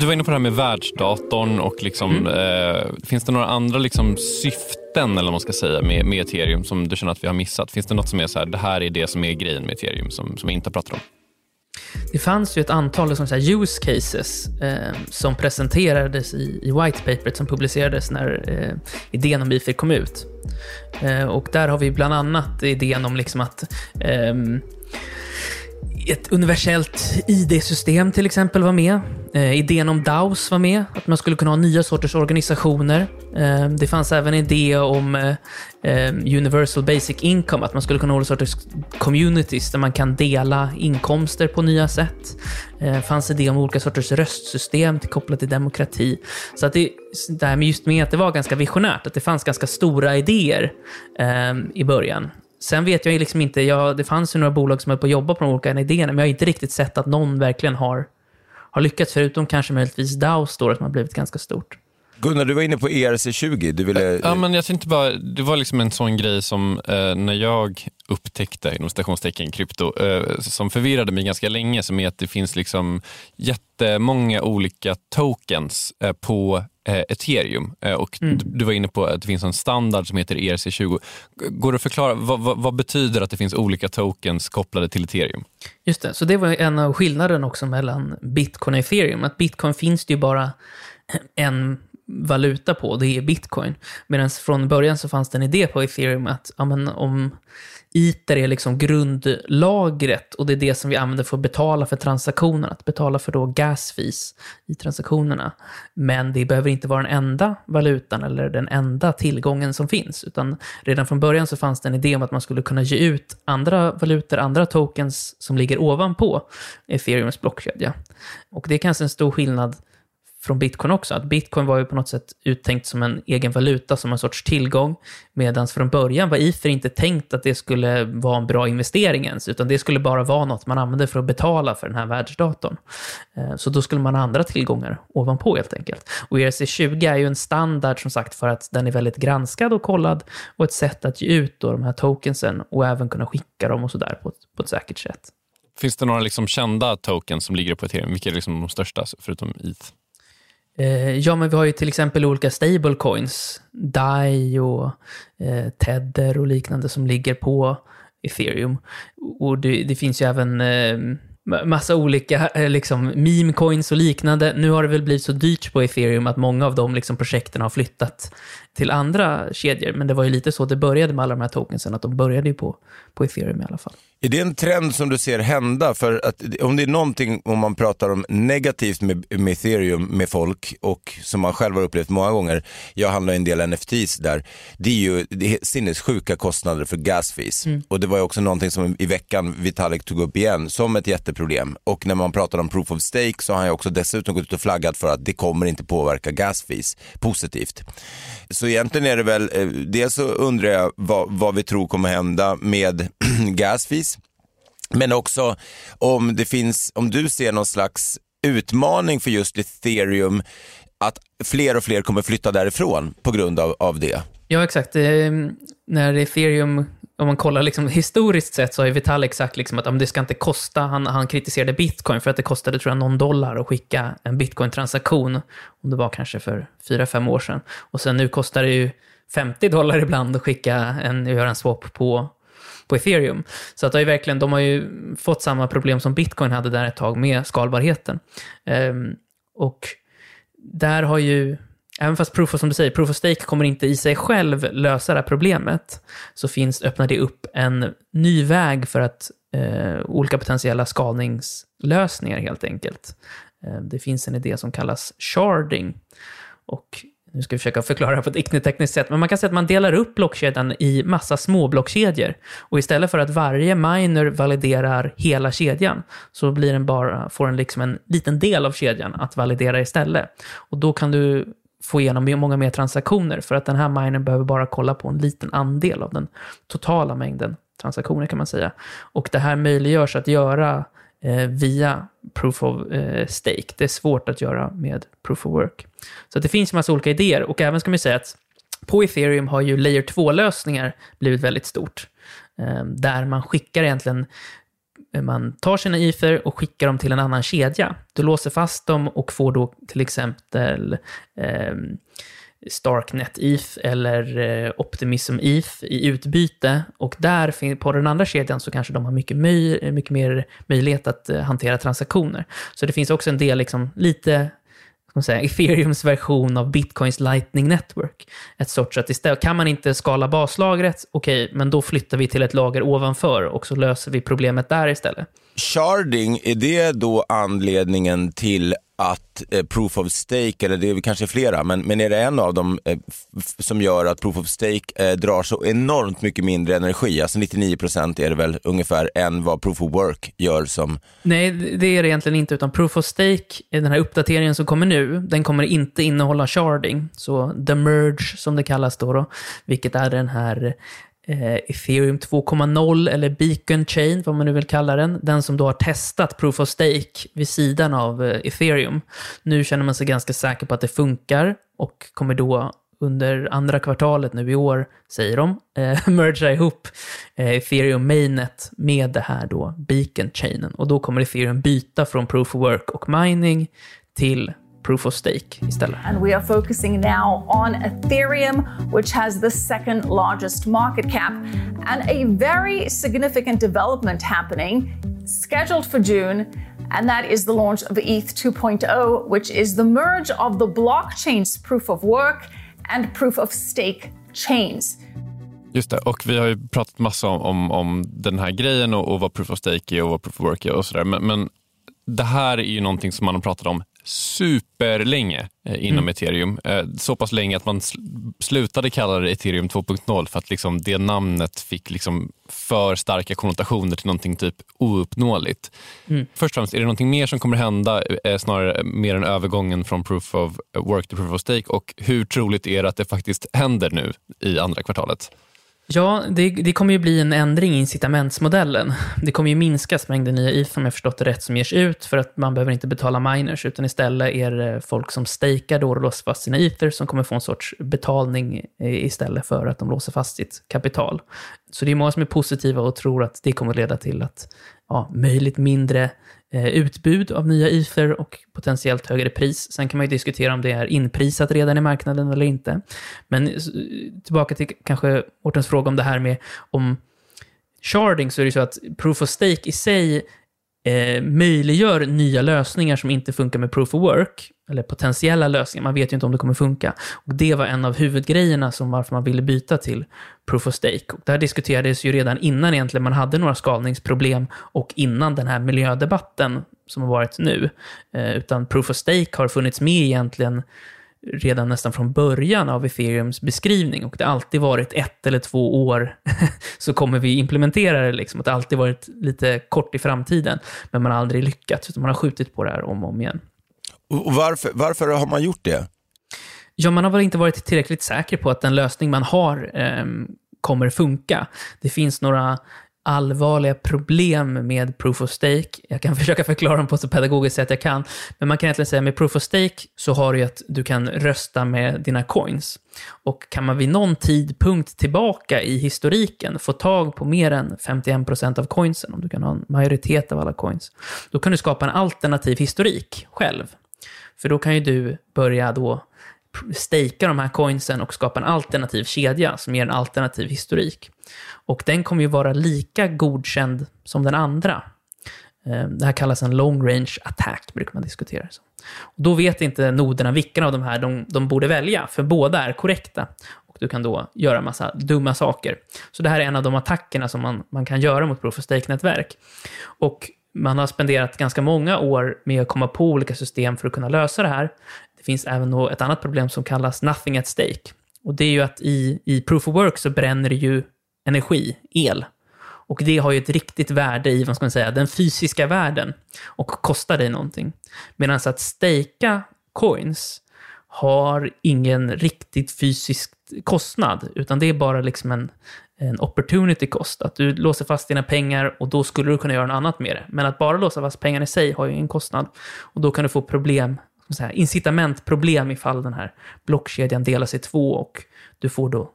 Du var inne på det här med världsdatorn och liksom, mm. eh, finns det några andra liksom syften eller man ska säga med, med ethereum som du känner att vi har missat? Finns det något som är så här, det här är det som är grejen med ethereum som, som vi inte har pratat om? Det fanns ju ett antal liksom, så här use cases eh, som presenterades i, i white paperet som publicerades när eh, idén om Bifir kom ut. Eh, och där har vi bland annat idén om liksom att ehm, ett universellt ID-system till exempel var med. Eh, idén om DAOs var med, att man skulle kunna ha nya sorters organisationer. Eh, det fanns även idé om eh, eh, Universal Basic Income, att man skulle kunna ha olika sorters communities där man kan dela inkomster på nya sätt. Det eh, fanns idé om olika sorters röstsystem kopplat till demokrati. Så att det, det här med just med att det var ganska visionärt, att det fanns ganska stora idéer eh, i början. Sen vet jag liksom inte, jag, det fanns ju några bolag som höll på att jobba på de olika idéerna, men jag har inte riktigt sett att någon verkligen har, har lyckats, förutom kanske möjligtvis DAO då, som har blivit ganska stort. Gunnar, du var inne på ERC20. Du ville... Ja, men jag tänkte bara, det var liksom en sån grej som eh, när jag upptäckte, inom stationstecken, krypto, eh, som förvirrade mig ganska länge, som är att det finns liksom jättemånga olika tokens eh, på eh, ethereum. Eh, och Mm. du, var inne på att det finns en standard som heter ERC20. Går det att förklara, vad, vad, vad betyder att det finns olika tokens kopplade till ethereum? Just det, så det var en av skillnaden också mellan bitcoin och ethereum. Att bitcoin finns det ju bara en valuta på, det är bitcoin. Medan från början så fanns det en idé på ethereum att ja, men om Iter är liksom grundlagret och det är det som vi använder för att betala för transaktionerna, att betala för då gas fees i transaktionerna. Men det behöver inte vara den enda valutan eller den enda tillgången som finns, utan redan från början så fanns det en idé om att man skulle kunna ge ut andra valutor, andra tokens som ligger ovanpå ethereums blockkedja. Och det är kanske en stor skillnad från bitcoin också. Att bitcoin var ju på något sätt uttänkt som en egen valuta, som en sorts tillgång. Medan från början var IFER inte tänkt att det skulle vara en bra investering ens, utan det skulle bara vara något man använde för att betala för den här världsdatorn. Eh, så då skulle man ha andra tillgångar ovanpå helt enkelt. Och ERC20 är ju en standard som sagt för att den är väldigt granskad och kollad och ett sätt att ge ut då de här tokensen och även kunna skicka dem och sådär på, ett- på ett säkert sätt. Finns det några liksom kända tokens som ligger på ethereum? Vilka är liksom de största, förutom ETH? Eh, ja, men vi har ju till exempel olika stablecoins, DAI och eh, Tether och liknande som ligger på ethereum. Och det, det finns ju även eh, massa olika eh, liksom, memecoins och liknande. Nu har det väl blivit så dyrt på ethereum att många av de liksom, projekten har flyttat till andra kedjor. Men det var ju lite så det började med alla de här tokensen, att de började ju på, på ethereum i alla fall. Är det en trend som du ser hända? För att om det är någonting, om man pratar om negativt med, med ethereum med folk och som man själv har upplevt många gånger, jag handlar en del NFTs där, det är ju det är sinnessjuka kostnader för gas fees. Mm. Och det var ju också någonting som i veckan Vitalik tog upp igen som ett jätteproblem. Och när man pratar om proof of stake så har han ju också dessutom gått ut och flaggat för att det kommer inte påverka gas fees positivt. Så egentligen är det väl, eh, dels så undrar jag vad, vad vi tror kommer hända med gasfis. Men också om det finns, om du ser någon slags utmaning för just ethereum, att fler och fler kommer flytta därifrån på grund av, av det. Ja, exakt. Eh, när ethereum, om man kollar liksom historiskt sett, så har ju Vitalik sagt liksom att om det ska inte kosta, han, han kritiserade bitcoin för att det kostade tror jag någon dollar att skicka en bitcoin-transaktion, om det var kanske för fyra fem år sedan. Och sen nu kostar det ju 50 dollar ibland att skicka en, göra en swap på, på ethereum. Så att det är verkligen, de har ju fått samma problem som bitcoin hade där ett tag med skalbarheten. Ehm, och där har ju, även fast proof of, som du säger, proof of stake kommer inte i sig själv lösa det här problemet, så finns, öppnar det upp en ny väg för att eh, olika potentiella skalningslösningar helt enkelt. Eh, det finns en idé som kallas sharding. Och nu ska vi försöka förklara det på ett icke-tekniskt sätt, men man kan säga att man delar upp blockkedjan i massa små blockkedjor. Och istället för att varje miner validerar hela kedjan, så blir den bara, får den liksom en liten del av kedjan att validera istället. Och då kan du få igenom många mer transaktioner, för att den här minern behöver bara kolla på en liten andel av den totala mängden transaktioner kan man säga. Och det här möjliggörs att göra eh, via proof of eh, stake. Det är svårt att göra med proof of work. Så att det finns en massa olika idéer och även ska man säga att på ethereum har ju layer 2-lösningar blivit väldigt stort. Eh, där man skickar egentligen Eh, man tar sina ether och skickar dem till en annan kedja. Du låser fast dem och får då till exempel eh, Starknet ETH eller eh, Optimism ETH i utbyte. Och där, på den andra kedjan, så kanske de har mycket, möj- mycket mer möjlighet att eh, hantera transaktioner. Så det finns också en del, liksom, lite ska man säga, ethereums version av bitcoins lightning network. Ett sorts att istället, kan man inte skala baslagret, okej, men då flyttar vi till ett lager ovanför och så löser vi problemet där istället. Sharding, är det då anledningen till att eh, proof of stake, eller det är kanske flera, men, men är det en av dem eh, som gör att proof of stake eh, drar så enormt mycket mindre energi, alltså 99% är det väl ungefär, än vad proof of work gör som Nej, det är det egentligen inte, utan Proof of Stake, den här uppdateringen som kommer nu, den kommer inte innehålla sharding. Så the merge, som det kallas då, då vilket är den här eh, Ethereum 2.0 eller Beacon Chain, vad man nu vill kalla den. Den som då har testat Proof of Stake vid sidan av eh, Ethereum. Nu känner man sig ganska säker på att det funkar och kommer då under andra kvartalet nu i år, säger de, eh, mergea ihop eh, ethereum mainnet med det här då beacon-chainen. Och då kommer ethereum byta från proof of work och mining till proof of stake istället. And we are focusing now on Ethereum, which has the second largest market cap, and a very significant development happening scheduled for June. And that is the launch of ETH 2.0, which is the merge of the blockchain's proof of work and proof of stake chains. Just det, och vi har ju pratat massa om, om, om den här grejen och, och, vad proof of stake är och vad proof of work är och sådär. Men, men det här är ju någonting som man har pratat om superlänge eh, inom mm. ethereum. Eh, så pass länge att man slutade kalla det ethereum 2.0 för att liksom det namnet fick liksom för starka konnotationer till någonting typ ouppnåeligt. Mm. Först och främst, är det någonting mer som kommer hända, eh, snarare mer än övergången från proof of work till proof of stake? Och hur troligt är det att det faktiskt händer nu i andra kvartalet? Ja, det, det, kommer ju bli en ändring i incitamentsmodellen. Det kommer ju minskas mängden nya ETH, om jag förstått det rätt, som ges ut för att man behöver inte betala miners, utan istället är det folk som stakar då och låser fast sina ether som kommer få en sorts betalning eh, istället för att de låser fast sitt kapital. Så det är många som är positiva och tror att det kommer leda till att ja, möjligt mindre Eh, utbud av nya ether och potentiellt högre pris. Sen kan man ju diskutera om det är inprisat redan i marknaden eller inte. Men eh, tillbaka till kanske Mårtens fråga om det här med om sharding, så är det så att proof of stake i sig eh, möjliggör nya lösningar som inte funkar med proof of work, eller potentiella lösningar. Man vet ju inte om det kommer funka. Och det var en av huvudgrejerna som varför man ville byta till proof of stake. Och det här diskuterades ju redan innan egentligen man hade några skalningsproblem och innan den här miljödebatten som har varit nu. Eh, utan proof of stake har funnits med egentligen redan nästan från början av ethereums beskrivning och det har alltid varit ett eller två år så kommer vi implementera det. Liksom. Det har alltid varit lite kort i framtiden, men man har aldrig lyckats, utan man har skjutit på det här om och om igen. Och varför, varför har man gjort det? Ja, man har väl inte varit tillräckligt säker på att den lösning man har eh, kommer funka. Det finns några allvarliga problem med proof of stake. Jag kan försöka förklara dem på så pedagogiskt sätt jag kan. Men man kan egentligen säga med proof of stake så har du ju att du kan rösta med dina coins. Och kan man vid någon tidpunkt tillbaka i historiken få tag på mer än 51% av coinsen, om du kan ha en majoritet av alla coins, då kan du skapa en alternativ historik själv. För då kan ju du börja då stejka de här coinsen och skapa en alternativ kedja som ger en alternativ historik. Och den kommer ju vara lika godkänd som den andra. Eh, det här kallas en long range attack, brukar man diskutera. Och då vet inte noderna vilken av de här de, de borde välja, för båda är korrekta. Och du kan då göra en massa dumma saker. Så det här är en av de attackerna som man, man kan göra mot Proof of Stake-nätverk. Och man har spenderat ganska många år med att komma på olika system för att kunna lösa det här. Det finns även ett annat problem som kallas nothing at stake. Och det är ju att i, i proof of work så bränner det ju energi, el. Och det har ju ett riktigt värde i, vad ska man säga, den fysiska världen och kostar dig någonting. Medan att stejka coins har ingen riktigt fysisk kostnad, utan det är bara liksom en, en opportunity cost. Att du låser fast dina pengar och då skulle du kunna göra något annat med det. Men att bara låsa fast pengarna i sig har ju en kostnad. Och då kan du få problem, säga, incitamentproblem ifall den här blockkedjan delas i två och du får då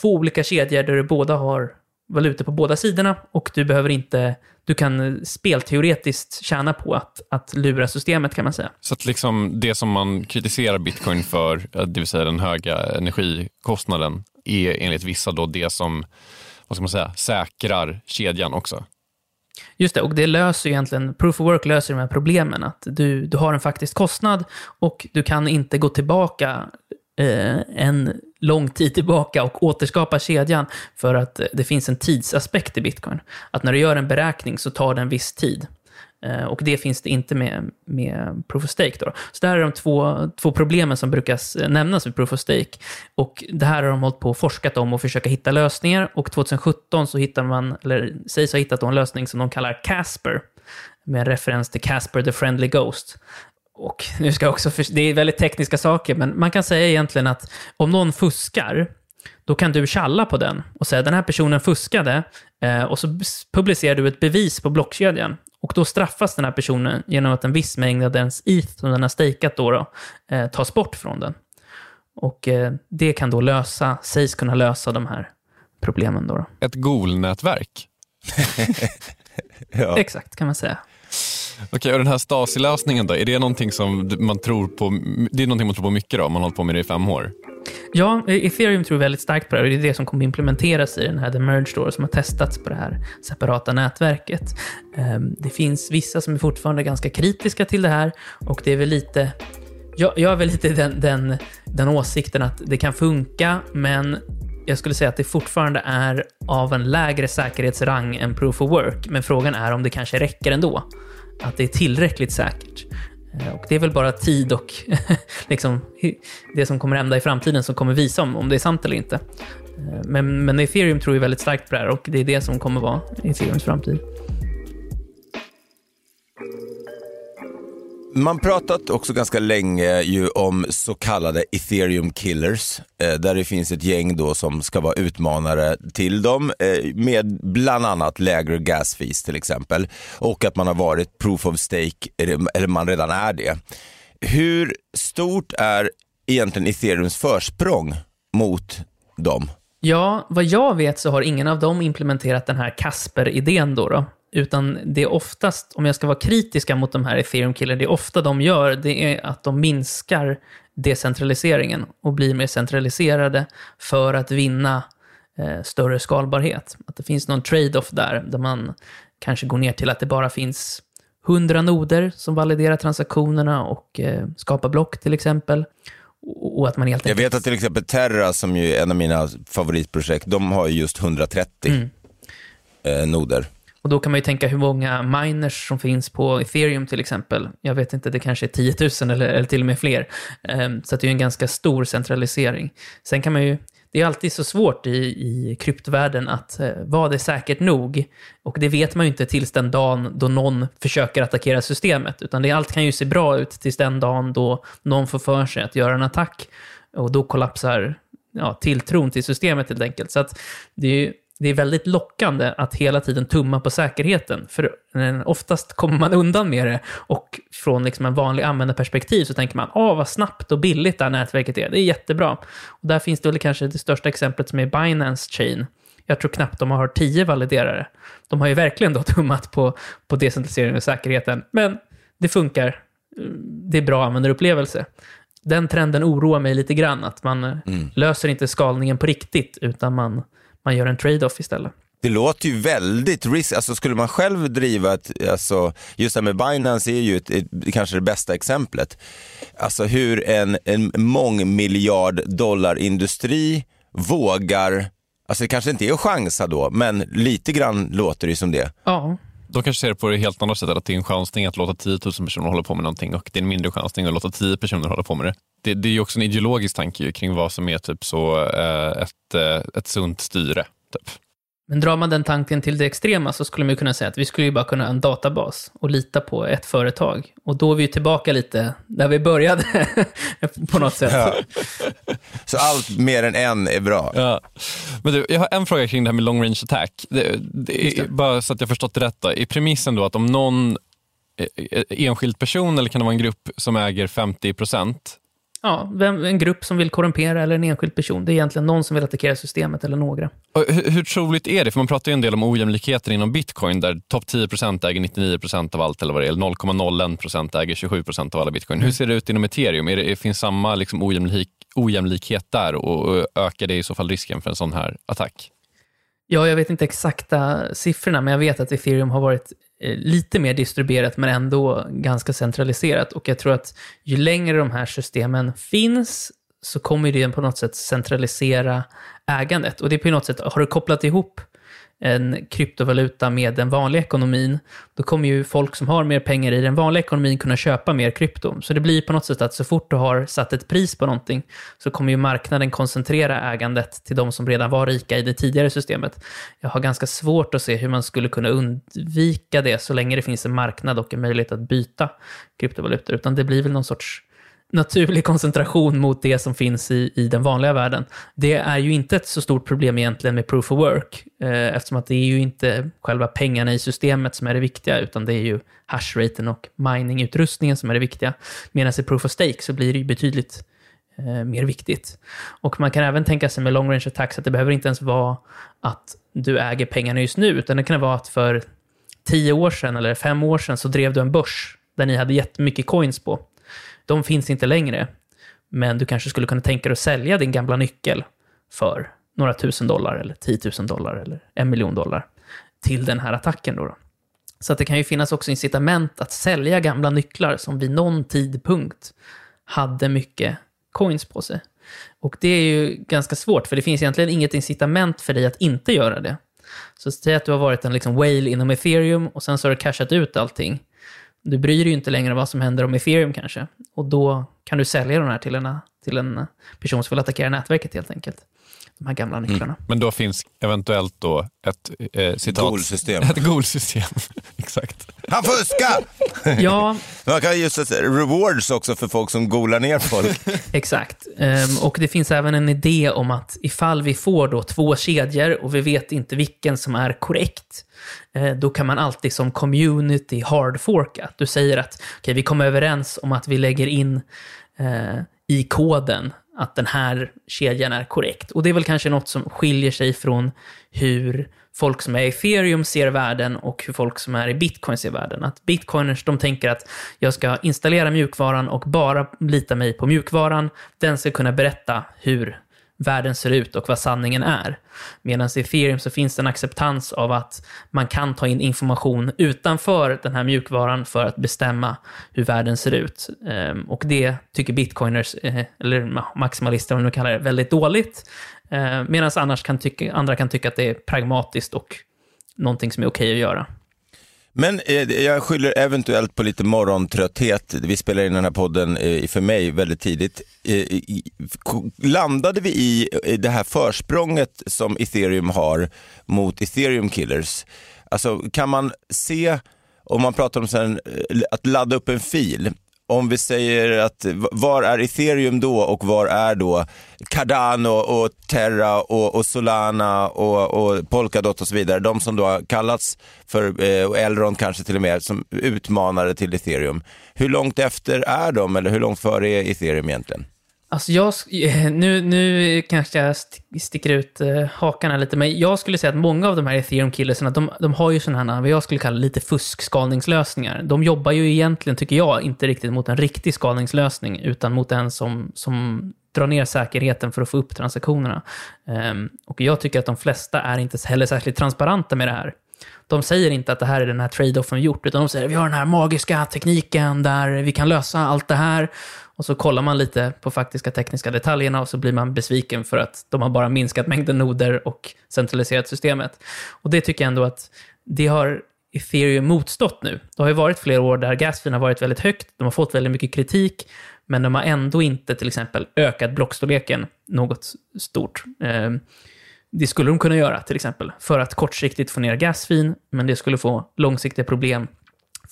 två olika kedjor där du båda har valutor på båda sidorna och du behöver inte, du kan spelteoretiskt tjäna på att, att lura systemet kan man säga. Så att liksom det som man kritiserar bitcoin för, eh, det vill säga den höga energikostnaden, är enligt vissa då det som vad ska man säga, säkrar kedjan också? Just det, och det löser egentligen, proof of work löser de här problemen. Att du, du har en faktisk kostnad och du kan inte gå tillbaka eh, en lång tid tillbaka och återskapa kedjan för att det finns en tidsaspekt i bitcoin. Att när du gör en beräkning så tar det en viss tid. Eh, och det finns det inte med, med Proof of Stake. Då. Så det här är de två, två problemen som brukar eh, nämnas med Proof of Stake. Och det här har de hållit på och forskat om och försöka hitta lösningar. Och 2017 så hittar man, eller sägs ha hittat en lösning som de kallar Casper. Med referens till Casper the Friendly Ghost. Och nu ska jag också, för, det är väldigt tekniska saker, men man kan säga egentligen att om någon fuskar, då kan du tjalla på den och säga den här personen fuskade eh, och så publicerar du ett bevis på blockkedjan. Och då straffas den här personen genom att en viss mängd av dens ETH som den har stakeat då, då eh, tas bort från den. Och eh, det kan då lösa, sägs kunna lösa de här problemen. Då, då. Ett GOL-nätverk? ja. Exakt, kan man säga. Okej, och den här Stasi-lösningen då, är det någonting som man tror på, det är någonting man tror på mycket då, om man har hållit på med det i fem år? Ja, e- ethereum tror väldigt starkt på det och det är det som kommer implementeras i den här The Merge då, som har testats på det här separata nätverket. Ehm, det finns vissa som är fortfarande ganska kritiska till det här och det är väl lite jag, jag är väl lite den, den, den åsikten att det kan funka, men jag skulle säga att det fortfarande är av en lägre säkerhetsrang än proof of work. Men frågan är om det kanske räcker ändå. Att det är tillräckligt säkert. Eh, och det är väl bara tid och liksom, det som kommer hända i framtiden som kommer visa om, om det är sant eller inte. Eh, men, men ethereum tror ju väldigt starkt på det här och det är det som kommer vara ethereums framtid. Man pratat också ganska länge ju om så kallade ethereum killers, eh, där det finns ett gäng då som ska vara utmanare till dem eh, med bland annat lägre gas fees till exempel och att man har varit proof of stake, eller man redan är det. Hur stort är egentligen ethereums försprång mot dem? Ja, vad jag vet så har ingen av dem implementerat den här Casper-idén då. då. Utan det är oftast, om jag ska vara kritiska mot de här ethereum killarna, det är ofta de gör, det är att de minskar decentraliseringen och blir mer centraliserade för att vinna eh, större skalbarhet. Att det finns någon trade-off där, där man kanske går ner till att det bara finns 100 noder som validerar transaktionerna och eh, skapar block till exempel. Och att man helt Jag vet att till exempel Terra, som ju är en av mina favoritprojekt, de har just 130 mm. eh, noder. Och då kan man ju tänka hur många miners som finns på ethereum till exempel. Jag vet inte, det kanske är 10 000 eller, eller till och med fler. Ehm, så det är ju en ganska stor centralisering. Sen kan man ju, det är alltid så svårt i, i kryptovärlden att vara vad är säkert nog? Och det vet man ju inte tills den dagen då någon försöker attackera systemet. Utan det, allt kan ju se bra ut tills den dagen då någon får för sig att göra en attack. Och då kollapsar ja, tilltron till systemet helt enkelt. Så att det är ju det är väldigt lockande att hela tiden tumma på säkerheten. För oftast kommer man undan med det och från liksom en vanlig användarperspektiv så tänker man åh vad snabbt och billigt det här nätverket är. Det är jättebra. Och där finns det väl kanske det största exemplet som är Binance Chain. Jag tror knappt de har tio validerare. De har ju verkligen då tummat på, på decentraliseringen och säkerheten. Men det funkar. Det är bra användarupplevelse. Den trenden oroar mig lite grann, att man mm. löser inte skalningen på riktigt, utan man man gör en trade-off istället. Det låter ju väldigt risk. Alltså skulle man själv driva ett, alltså, just det med Binance är ju ett, ett, kanske det bästa exemplet. Alltså hur en, en mångmiljard dollar industri vågar, alltså det kanske inte är att chansa då, men lite grann låter det som det. Ja. De kanske ser det på det helt andra sättet, att det är en chansning att låta 10 000 personer hålla på med någonting och det är en mindre chansning att låta 10 personer hålla på med det. Det, det är ju också en ideologisk tanke kring vad som är typ så eh, ett, eh, ett sunt styre. Typ. Men drar man den tanken till det extrema så skulle man kunna säga att vi skulle ju bara kunna ha en databas och lita på ett företag. Och då är vi tillbaka lite där vi började på något sätt. Ja. Så allt mer än en är bra? Ja. Men du, jag har en fråga kring det här med long range attack. Det, det är, bara så att jag förstått det rätt. Då. Är premissen då att om någon eh, eh, enskild person eller kan det vara en grupp som äger 50 procent Ja, vem, en grupp som vill korrumpera eller en enskild person. Det är egentligen någon som vill attackera systemet eller några. Hur, hur troligt är det? För man pratar ju en del om ojämlikheter inom bitcoin där topp 10% äger 99% av allt eller vad det är. 0,01% äger 27% av alla bitcoin. Mm. Hur ser det ut inom ethereum? Är det, finns samma liksom ojämlik, ojämlikhet där och ökar det i så fall risken för en sån här attack? Ja, jag vet inte exakta siffrorna, men jag vet att ethereum har varit eh, lite mer distribuerat men ändå ganska centraliserat. Och jag tror att ju längre de här systemen finns så kommer det på något sätt centralisera ägandet. Och det är på något sätt, har du kopplat ihop en kryptovaluta med den vanliga ekonomin, då kommer ju folk som har mer pengar i den vanliga ekonomin kunna köpa mer krypto. Så det blir på något sätt att så fort du har satt ett pris på någonting så kommer ju marknaden koncentrera ägandet till de som redan var rika i det tidigare systemet. Jag har ganska svårt att se hur man skulle kunna undvika det så länge det finns en marknad och en möjlighet att byta kryptovalutor, utan det blir väl någon sorts naturlig koncentration mot det som finns i, i den vanliga världen. Det är ju inte ett så stort problem egentligen med proof of work, eh, eftersom att det är ju inte själva pengarna i systemet som är det viktiga, utan det är ju hashraten och miningutrustningen som är det viktiga. Medan i proof of stake så blir det ju betydligt eh, mer viktigt. Och man kan även tänka sig med long range attacks att det behöver inte ens vara att du äger pengarna just nu, utan det kan vara att för tio år sedan eller fem år sedan så drev du en börs där ni hade jättemycket coins på. De finns inte längre, men du kanske skulle kunna tänka dig att sälja din gamla nyckel för några tusen dollar eller tiotusen dollar eller en miljon dollar till den här attacken. Då, då. Så att det kan ju finnas också incitament att sälja gamla nycklar som vid någon tidpunkt hade mycket coins på sig. Och det är ju ganska svårt, för det finns egentligen inget incitament för dig att inte göra det. Så säg att du har varit en liksom whale inom ethereum och sen så har du cashat ut allting. Du bryr dig ju inte längre vad som händer om ethereum kanske. Och då kan du sälja de här till en, till en person som vill attackera nätverket helt enkelt. De här gamla nycklarna. Mm. Men då finns eventuellt då ett eh, citat... Golsystem. Ett golsystem, exakt. Han fuskar! ja. Man kan just säga rewards också för folk som golar ner folk. exakt. Um, och det finns även en idé om att ifall vi får då två kedjor och vi vet inte vilken som är korrekt, Eh, då kan man alltid som community hardforka. Du säger att okay, vi kommer överens om att vi lägger in eh, i koden att den här kedjan är korrekt. Och det är väl kanske något som skiljer sig från hur folk som är i ethereum ser världen och hur folk som är i bitcoin ser världen. Att bitcoiners, de tänker att jag ska installera mjukvaran och bara lita mig på mjukvaran. Den ska kunna berätta hur världen ser ut och vad sanningen är. Medan i ethereum så finns det en acceptans av att man kan ta in information utanför den här mjukvaran för att bestämma hur världen ser ut. Ehm, och det tycker bitcoiners, eh, eller maximalister om man kallar det, väldigt dåligt. Ehm, Medan annars kan tycka, andra kan tycka att det är pragmatiskt och någonting som är okej okay att göra. Men eh, jag skyller eventuellt på lite morgontrötthet. Vi spelar in den här podden eh, för mig väldigt tidigt. Eh, landade vi i eh, det här försprånget som ethereum har mot ethereum killers? Alltså kan man se, om man pratar om sen, eh, att ladda upp en fil, om vi säger att var är ethereum då och var är då Cardano och Terra och, och Solana och, och, Polkadot och så vidare. De som då har kallats för, eh, och Elrond kanske till och med, som utmanare till ethereum. Hur långt efter är de eller hur långt före är ethereum egentligen? Alltså jag, nu, nu kanske jag sticker ut hakarna hakan här lite, men jag skulle säga att många av de här ethereum-killersarna, de, de har ju sådana här, vad jag skulle kalla lite fuskskalningslösningar. De jobbar ju egentligen, tycker jag, inte riktigt mot en riktig skalningslösning, utan mot en som, som drar ner säkerheten för att få upp transaktionerna. Ehm, och jag tycker att de flesta är inte heller särskilt transparenta med det här. De säger inte att det här är den här trade-offen vi gjort, utan de säger att vi har den här magiska tekniken där vi kan lösa allt det här. Och så kollar man lite på faktiska tekniska detaljerna och så blir man besviken för att de har bara minskat mängden noder och centraliserat systemet. Och det tycker jag ändå att det har ethereum motstått nu. Det har ju varit flera år där gasfin har varit väldigt högt, de har fått väldigt mycket kritik, men de har ändå inte till exempel ökat blockstorleken något stort. Ehm, det skulle de kunna göra till exempel, för att kortsiktigt få ner gasfin, men det skulle få långsiktiga problem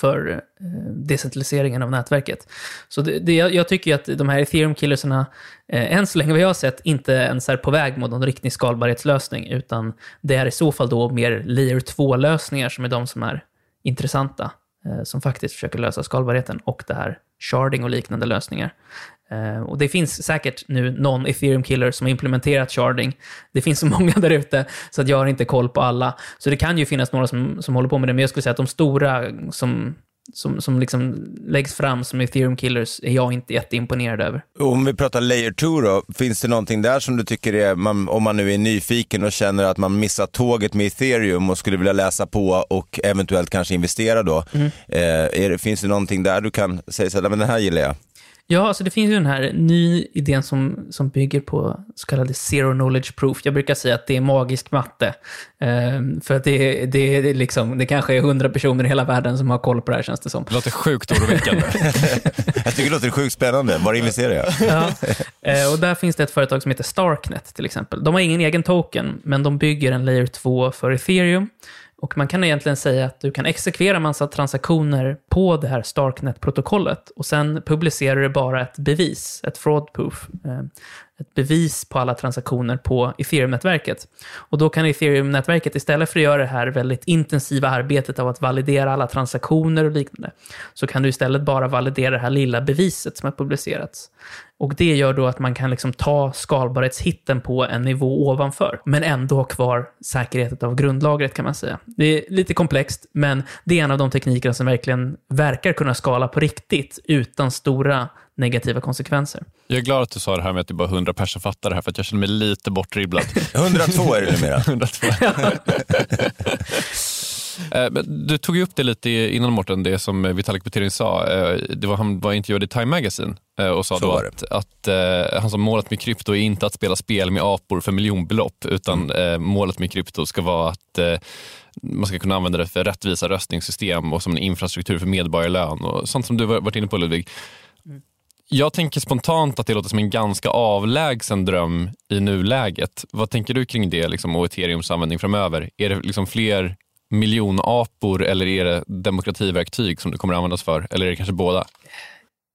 för eh, decentraliseringen av nätverket. Så det, det, jag tycker att de här ethereum-killersarna, eh, än så länge vad jag har sett, inte ens är på väg mot någon riktig skalbarhetslösning, utan det är i så fall då mer layer 2-lösningar som är de som är intressanta, eh, som faktiskt försöker lösa skalbarheten och det här sharding och liknande lösningar. Uh, och det finns säkert nu någon ethereum killer som har implementerat sharding. Det finns så många där ute så att jag har inte koll på alla. Så det kan ju finnas några som, som håller på med det, men jag skulle säga att de stora som, som, som liksom läggs fram som ethereum killers är jag inte jätteimponerad över. Om vi pratar layer 2 då, finns det någonting där som du tycker är, man, om man nu är nyfiken och känner att man missar tåget med ethereum och skulle vilja läsa på och eventuellt kanske investera då. Mm. Eh, är, finns det någonting där du kan säga så här, men den här gillar jag? Ja, alltså det finns ju den här ny idén som, som bygger på så kallade zero knowledge proof. Jag brukar säga att det är magisk matte. Um, för att det, det, det, liksom, det kanske är hundra personer i hela världen som har koll på det här känns det som. Det låter sjukt oroväckande. jag tycker det låter sjukt spännande. Var investerar jag? ja. Uh, och där finns det ett företag som heter Starknet till exempel. De har ingen egen token, men de bygger en layer 2 för ethereum. Och man kan egentligen säga att du kan exekvera massa transaktioner på det här Starknet-protokollet. Och sen publicerar du bara ett bevis, ett fraud proof, eh, ett bevis på alla transaktioner på ethereum-nätverket. Och då kan ethereum-nätverket istället för att göra det här väldigt intensiva arbetet av att validera alla transaktioner och liknande, så kan du istället bara validera det här lilla beviset som har publicerats. Och det gör då att man kan liksom ta skalbarhetshitten på en nivå ovanför, men ändå ha kvar säkerheten av grundlagret kan man säga. Det är lite komplext, men det är en av de teknikerna som verkligen verkar kunna skala på riktigt utan stora negativa konsekvenser. Jag är glad att du sa det här med att det är bara 100 personer fattar det här, för att jag känner mig lite bortdribblad. 102 är det numera. 102. Eh, Du tog ju upp det lite innan Mårten, det som Vitalik Buterin sa. Eh, Det var, han var intervjuad i Time Magazine eh, och sa Så då att, att eh, han sa målet med krypto är inte att spela spel med apor för miljonbelopp, utan eh, målet med krypto ska vara att man ska kunna använda det för rättvisa röstningssystem och som en infrastruktur för medborgarlön och sånt som du var- varit inne på Ludvig. Jag tänker spontant att det låter som en ganska avlägsen dröm i nuläget. Vad tänker du kring det liksom, och ethereums användning framöver? Är det liksom fler miljonapor eller är det demokrativerktyg som det kommer att användas för? Eller är det kanske båda?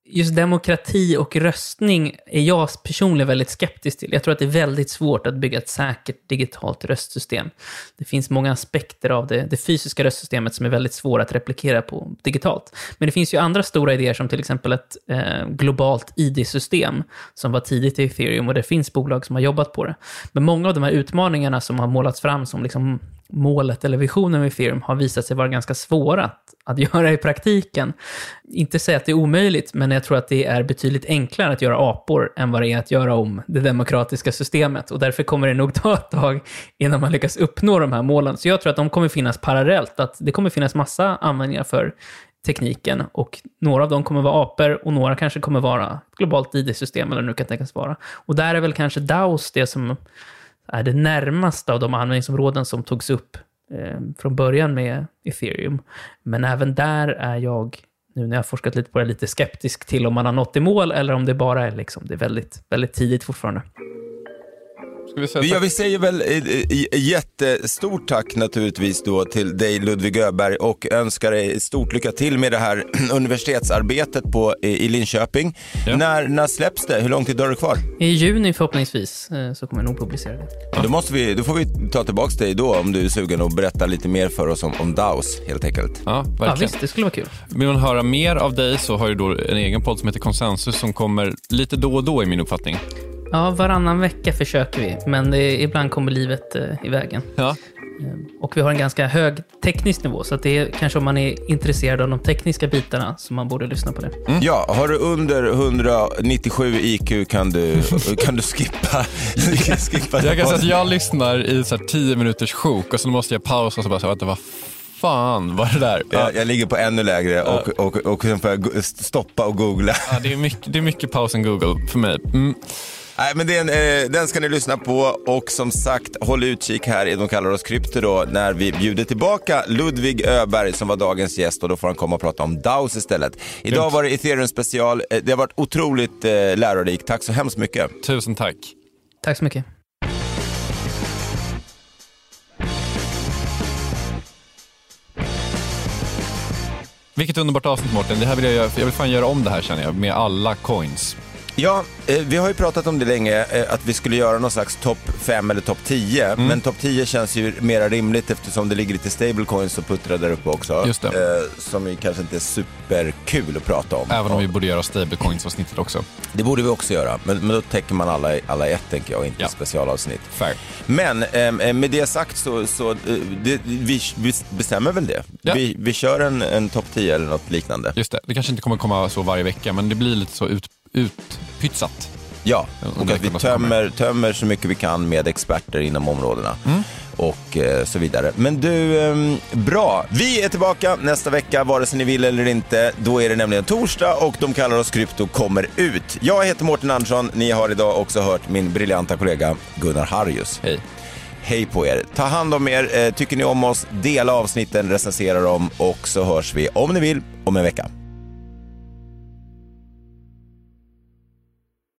Just demokrati och röstning är jag personligen väldigt skeptisk till. Jag tror att det är väldigt svårt att bygga ett säkert digitalt röstsystem. Det finns många aspekter av det, det fysiska röstsystemet som är väldigt svåra att replikera på digitalt. Men det finns ju andra stora idéer som till exempel ett eh, globalt ID-system som var tidigt i ethereum och det finns bolag som har jobbat på det. Men många av de här utmaningarna som har målats fram som liksom målet eller visionen med ethereum har visat sig vara ganska svåra att, att göra i praktiken. Inte säga att det är omöjligt, men jag tror att det är betydligt enklare att göra apor än vad det är att göra om det demokratiska systemet. Och därför kommer det nog ta ett tag innan man lyckas uppnå de här målen. Så jag tror att de kommer finnas parallellt, att det kommer finnas massa användningar för tekniken och några av dem kommer vara apor och några kanske kommer vara ett globalt ID-system eller nu kan tänkas vara. Och där är väl kanske DAOs det som är det närmaste av de användningsområden som togs upp eh, från början med ethereum. Men även där är jag, nu när jag har forskat lite på det, lite skeptisk till om man har nått i mål eller om det bara är, liksom, det är väldigt, väldigt tidigt fortfarande. Ska vi säga Ja, vi säger väl jättestort tack naturligtvis då till dig Ludvig Öberg och önskar dig stort lycka till med det här universitetsarbetet på, i Linköping. När, när släpps det? Hur lång tid har du kvar? I juni förhoppningsvis eh, så kommer jag nog publicera det. Då, måste vi, då får vi ta tillbaka dig då om du är sugen och berätta lite mer för oss om, om DAOs helt enkelt. Ja, verkligen. Ja, visst, det skulle vara kul. Vill man höra mer av dig så har du då en egen podd som heter Konsensus som kommer lite då och då i min uppfattning. Ja, varannan vecka försöker vi, men det, ibland kommer livet eh, i vägen. Ja. Och vi har en ganska hög teknisk nivå, så att det är kanske om man är intresserad av de tekniska bitarna som man borde lyssna på det. Ja, har du under 197 IQ kan du, kan du skippa, skippa Jag kan säga att jag lyssnar i så här 10 minuters sjok och så måste jag pausa och så bara säga, vänta vad fan var det där? Jag, jag ligger på ännu lägre och, och, och, och sen får jag stoppa och googla. Ja, det, är mycket, det är mycket paus än Google för mig. Mm. Nej, men den, eh, den ska ni lyssna på och som sagt, håll utkik här i De kallar oss krypto då, när vi bjuder tillbaka Ludvig Öberg som var dagens gäst och då får han komma och prata om DAOs istället. Idag var det ethereum special. Eh, Det har varit otroligt eh, lärorikt. Tack så hemskt mycket. Tusen tack. Tack så mycket. Vilket underbart avsnitt Mårten. Det här vill jag, göra- jag vill fan göra om det här känner jag, med alla coins. Ja, eh, vi har ju pratat om det länge, eh, att vi skulle göra någon slags topp 5 eller topp 10. Men topp 10 känns ju mera rimligt eftersom det ligger lite stablecoins och puttrar där uppe också. Just det. Eh, som ju kanske inte är superkul att prata om. Även om vi borde göra stablecoins-avsnittet också. Det borde vi också göra, men, men då täcker man alla, alla ett tänker jag, inte specialavsnitt. Fair. Men eh, med det sagt så, så det, vi, vi bestämmer väl det. Ja. Vi, vi kör en, en topp 10 eller något liknande. Just det, det kanske inte kommer komma så varje vecka, men det blir lite så ut, utpytsat. Ja, och att vi tömmer, tömmer så mycket vi kan med experter inom områdena. Mm. Och eh, så vidare. Men du, eh, bra. Vi är tillbaka nästa vecka, vare sig ni vill eller inte. Då är det nämligen torsdag och de kallar oss krypto kommer ut. Jag heter Mårten Andersson. Ni har idag också hört min briljanta kollega Gunnar Harjus. Hej. Hej på er. Ta hand om er. Eh, Tycker ni om oss, dela avsnitten, recensera dem och så hörs vi om ni vill om en vecka.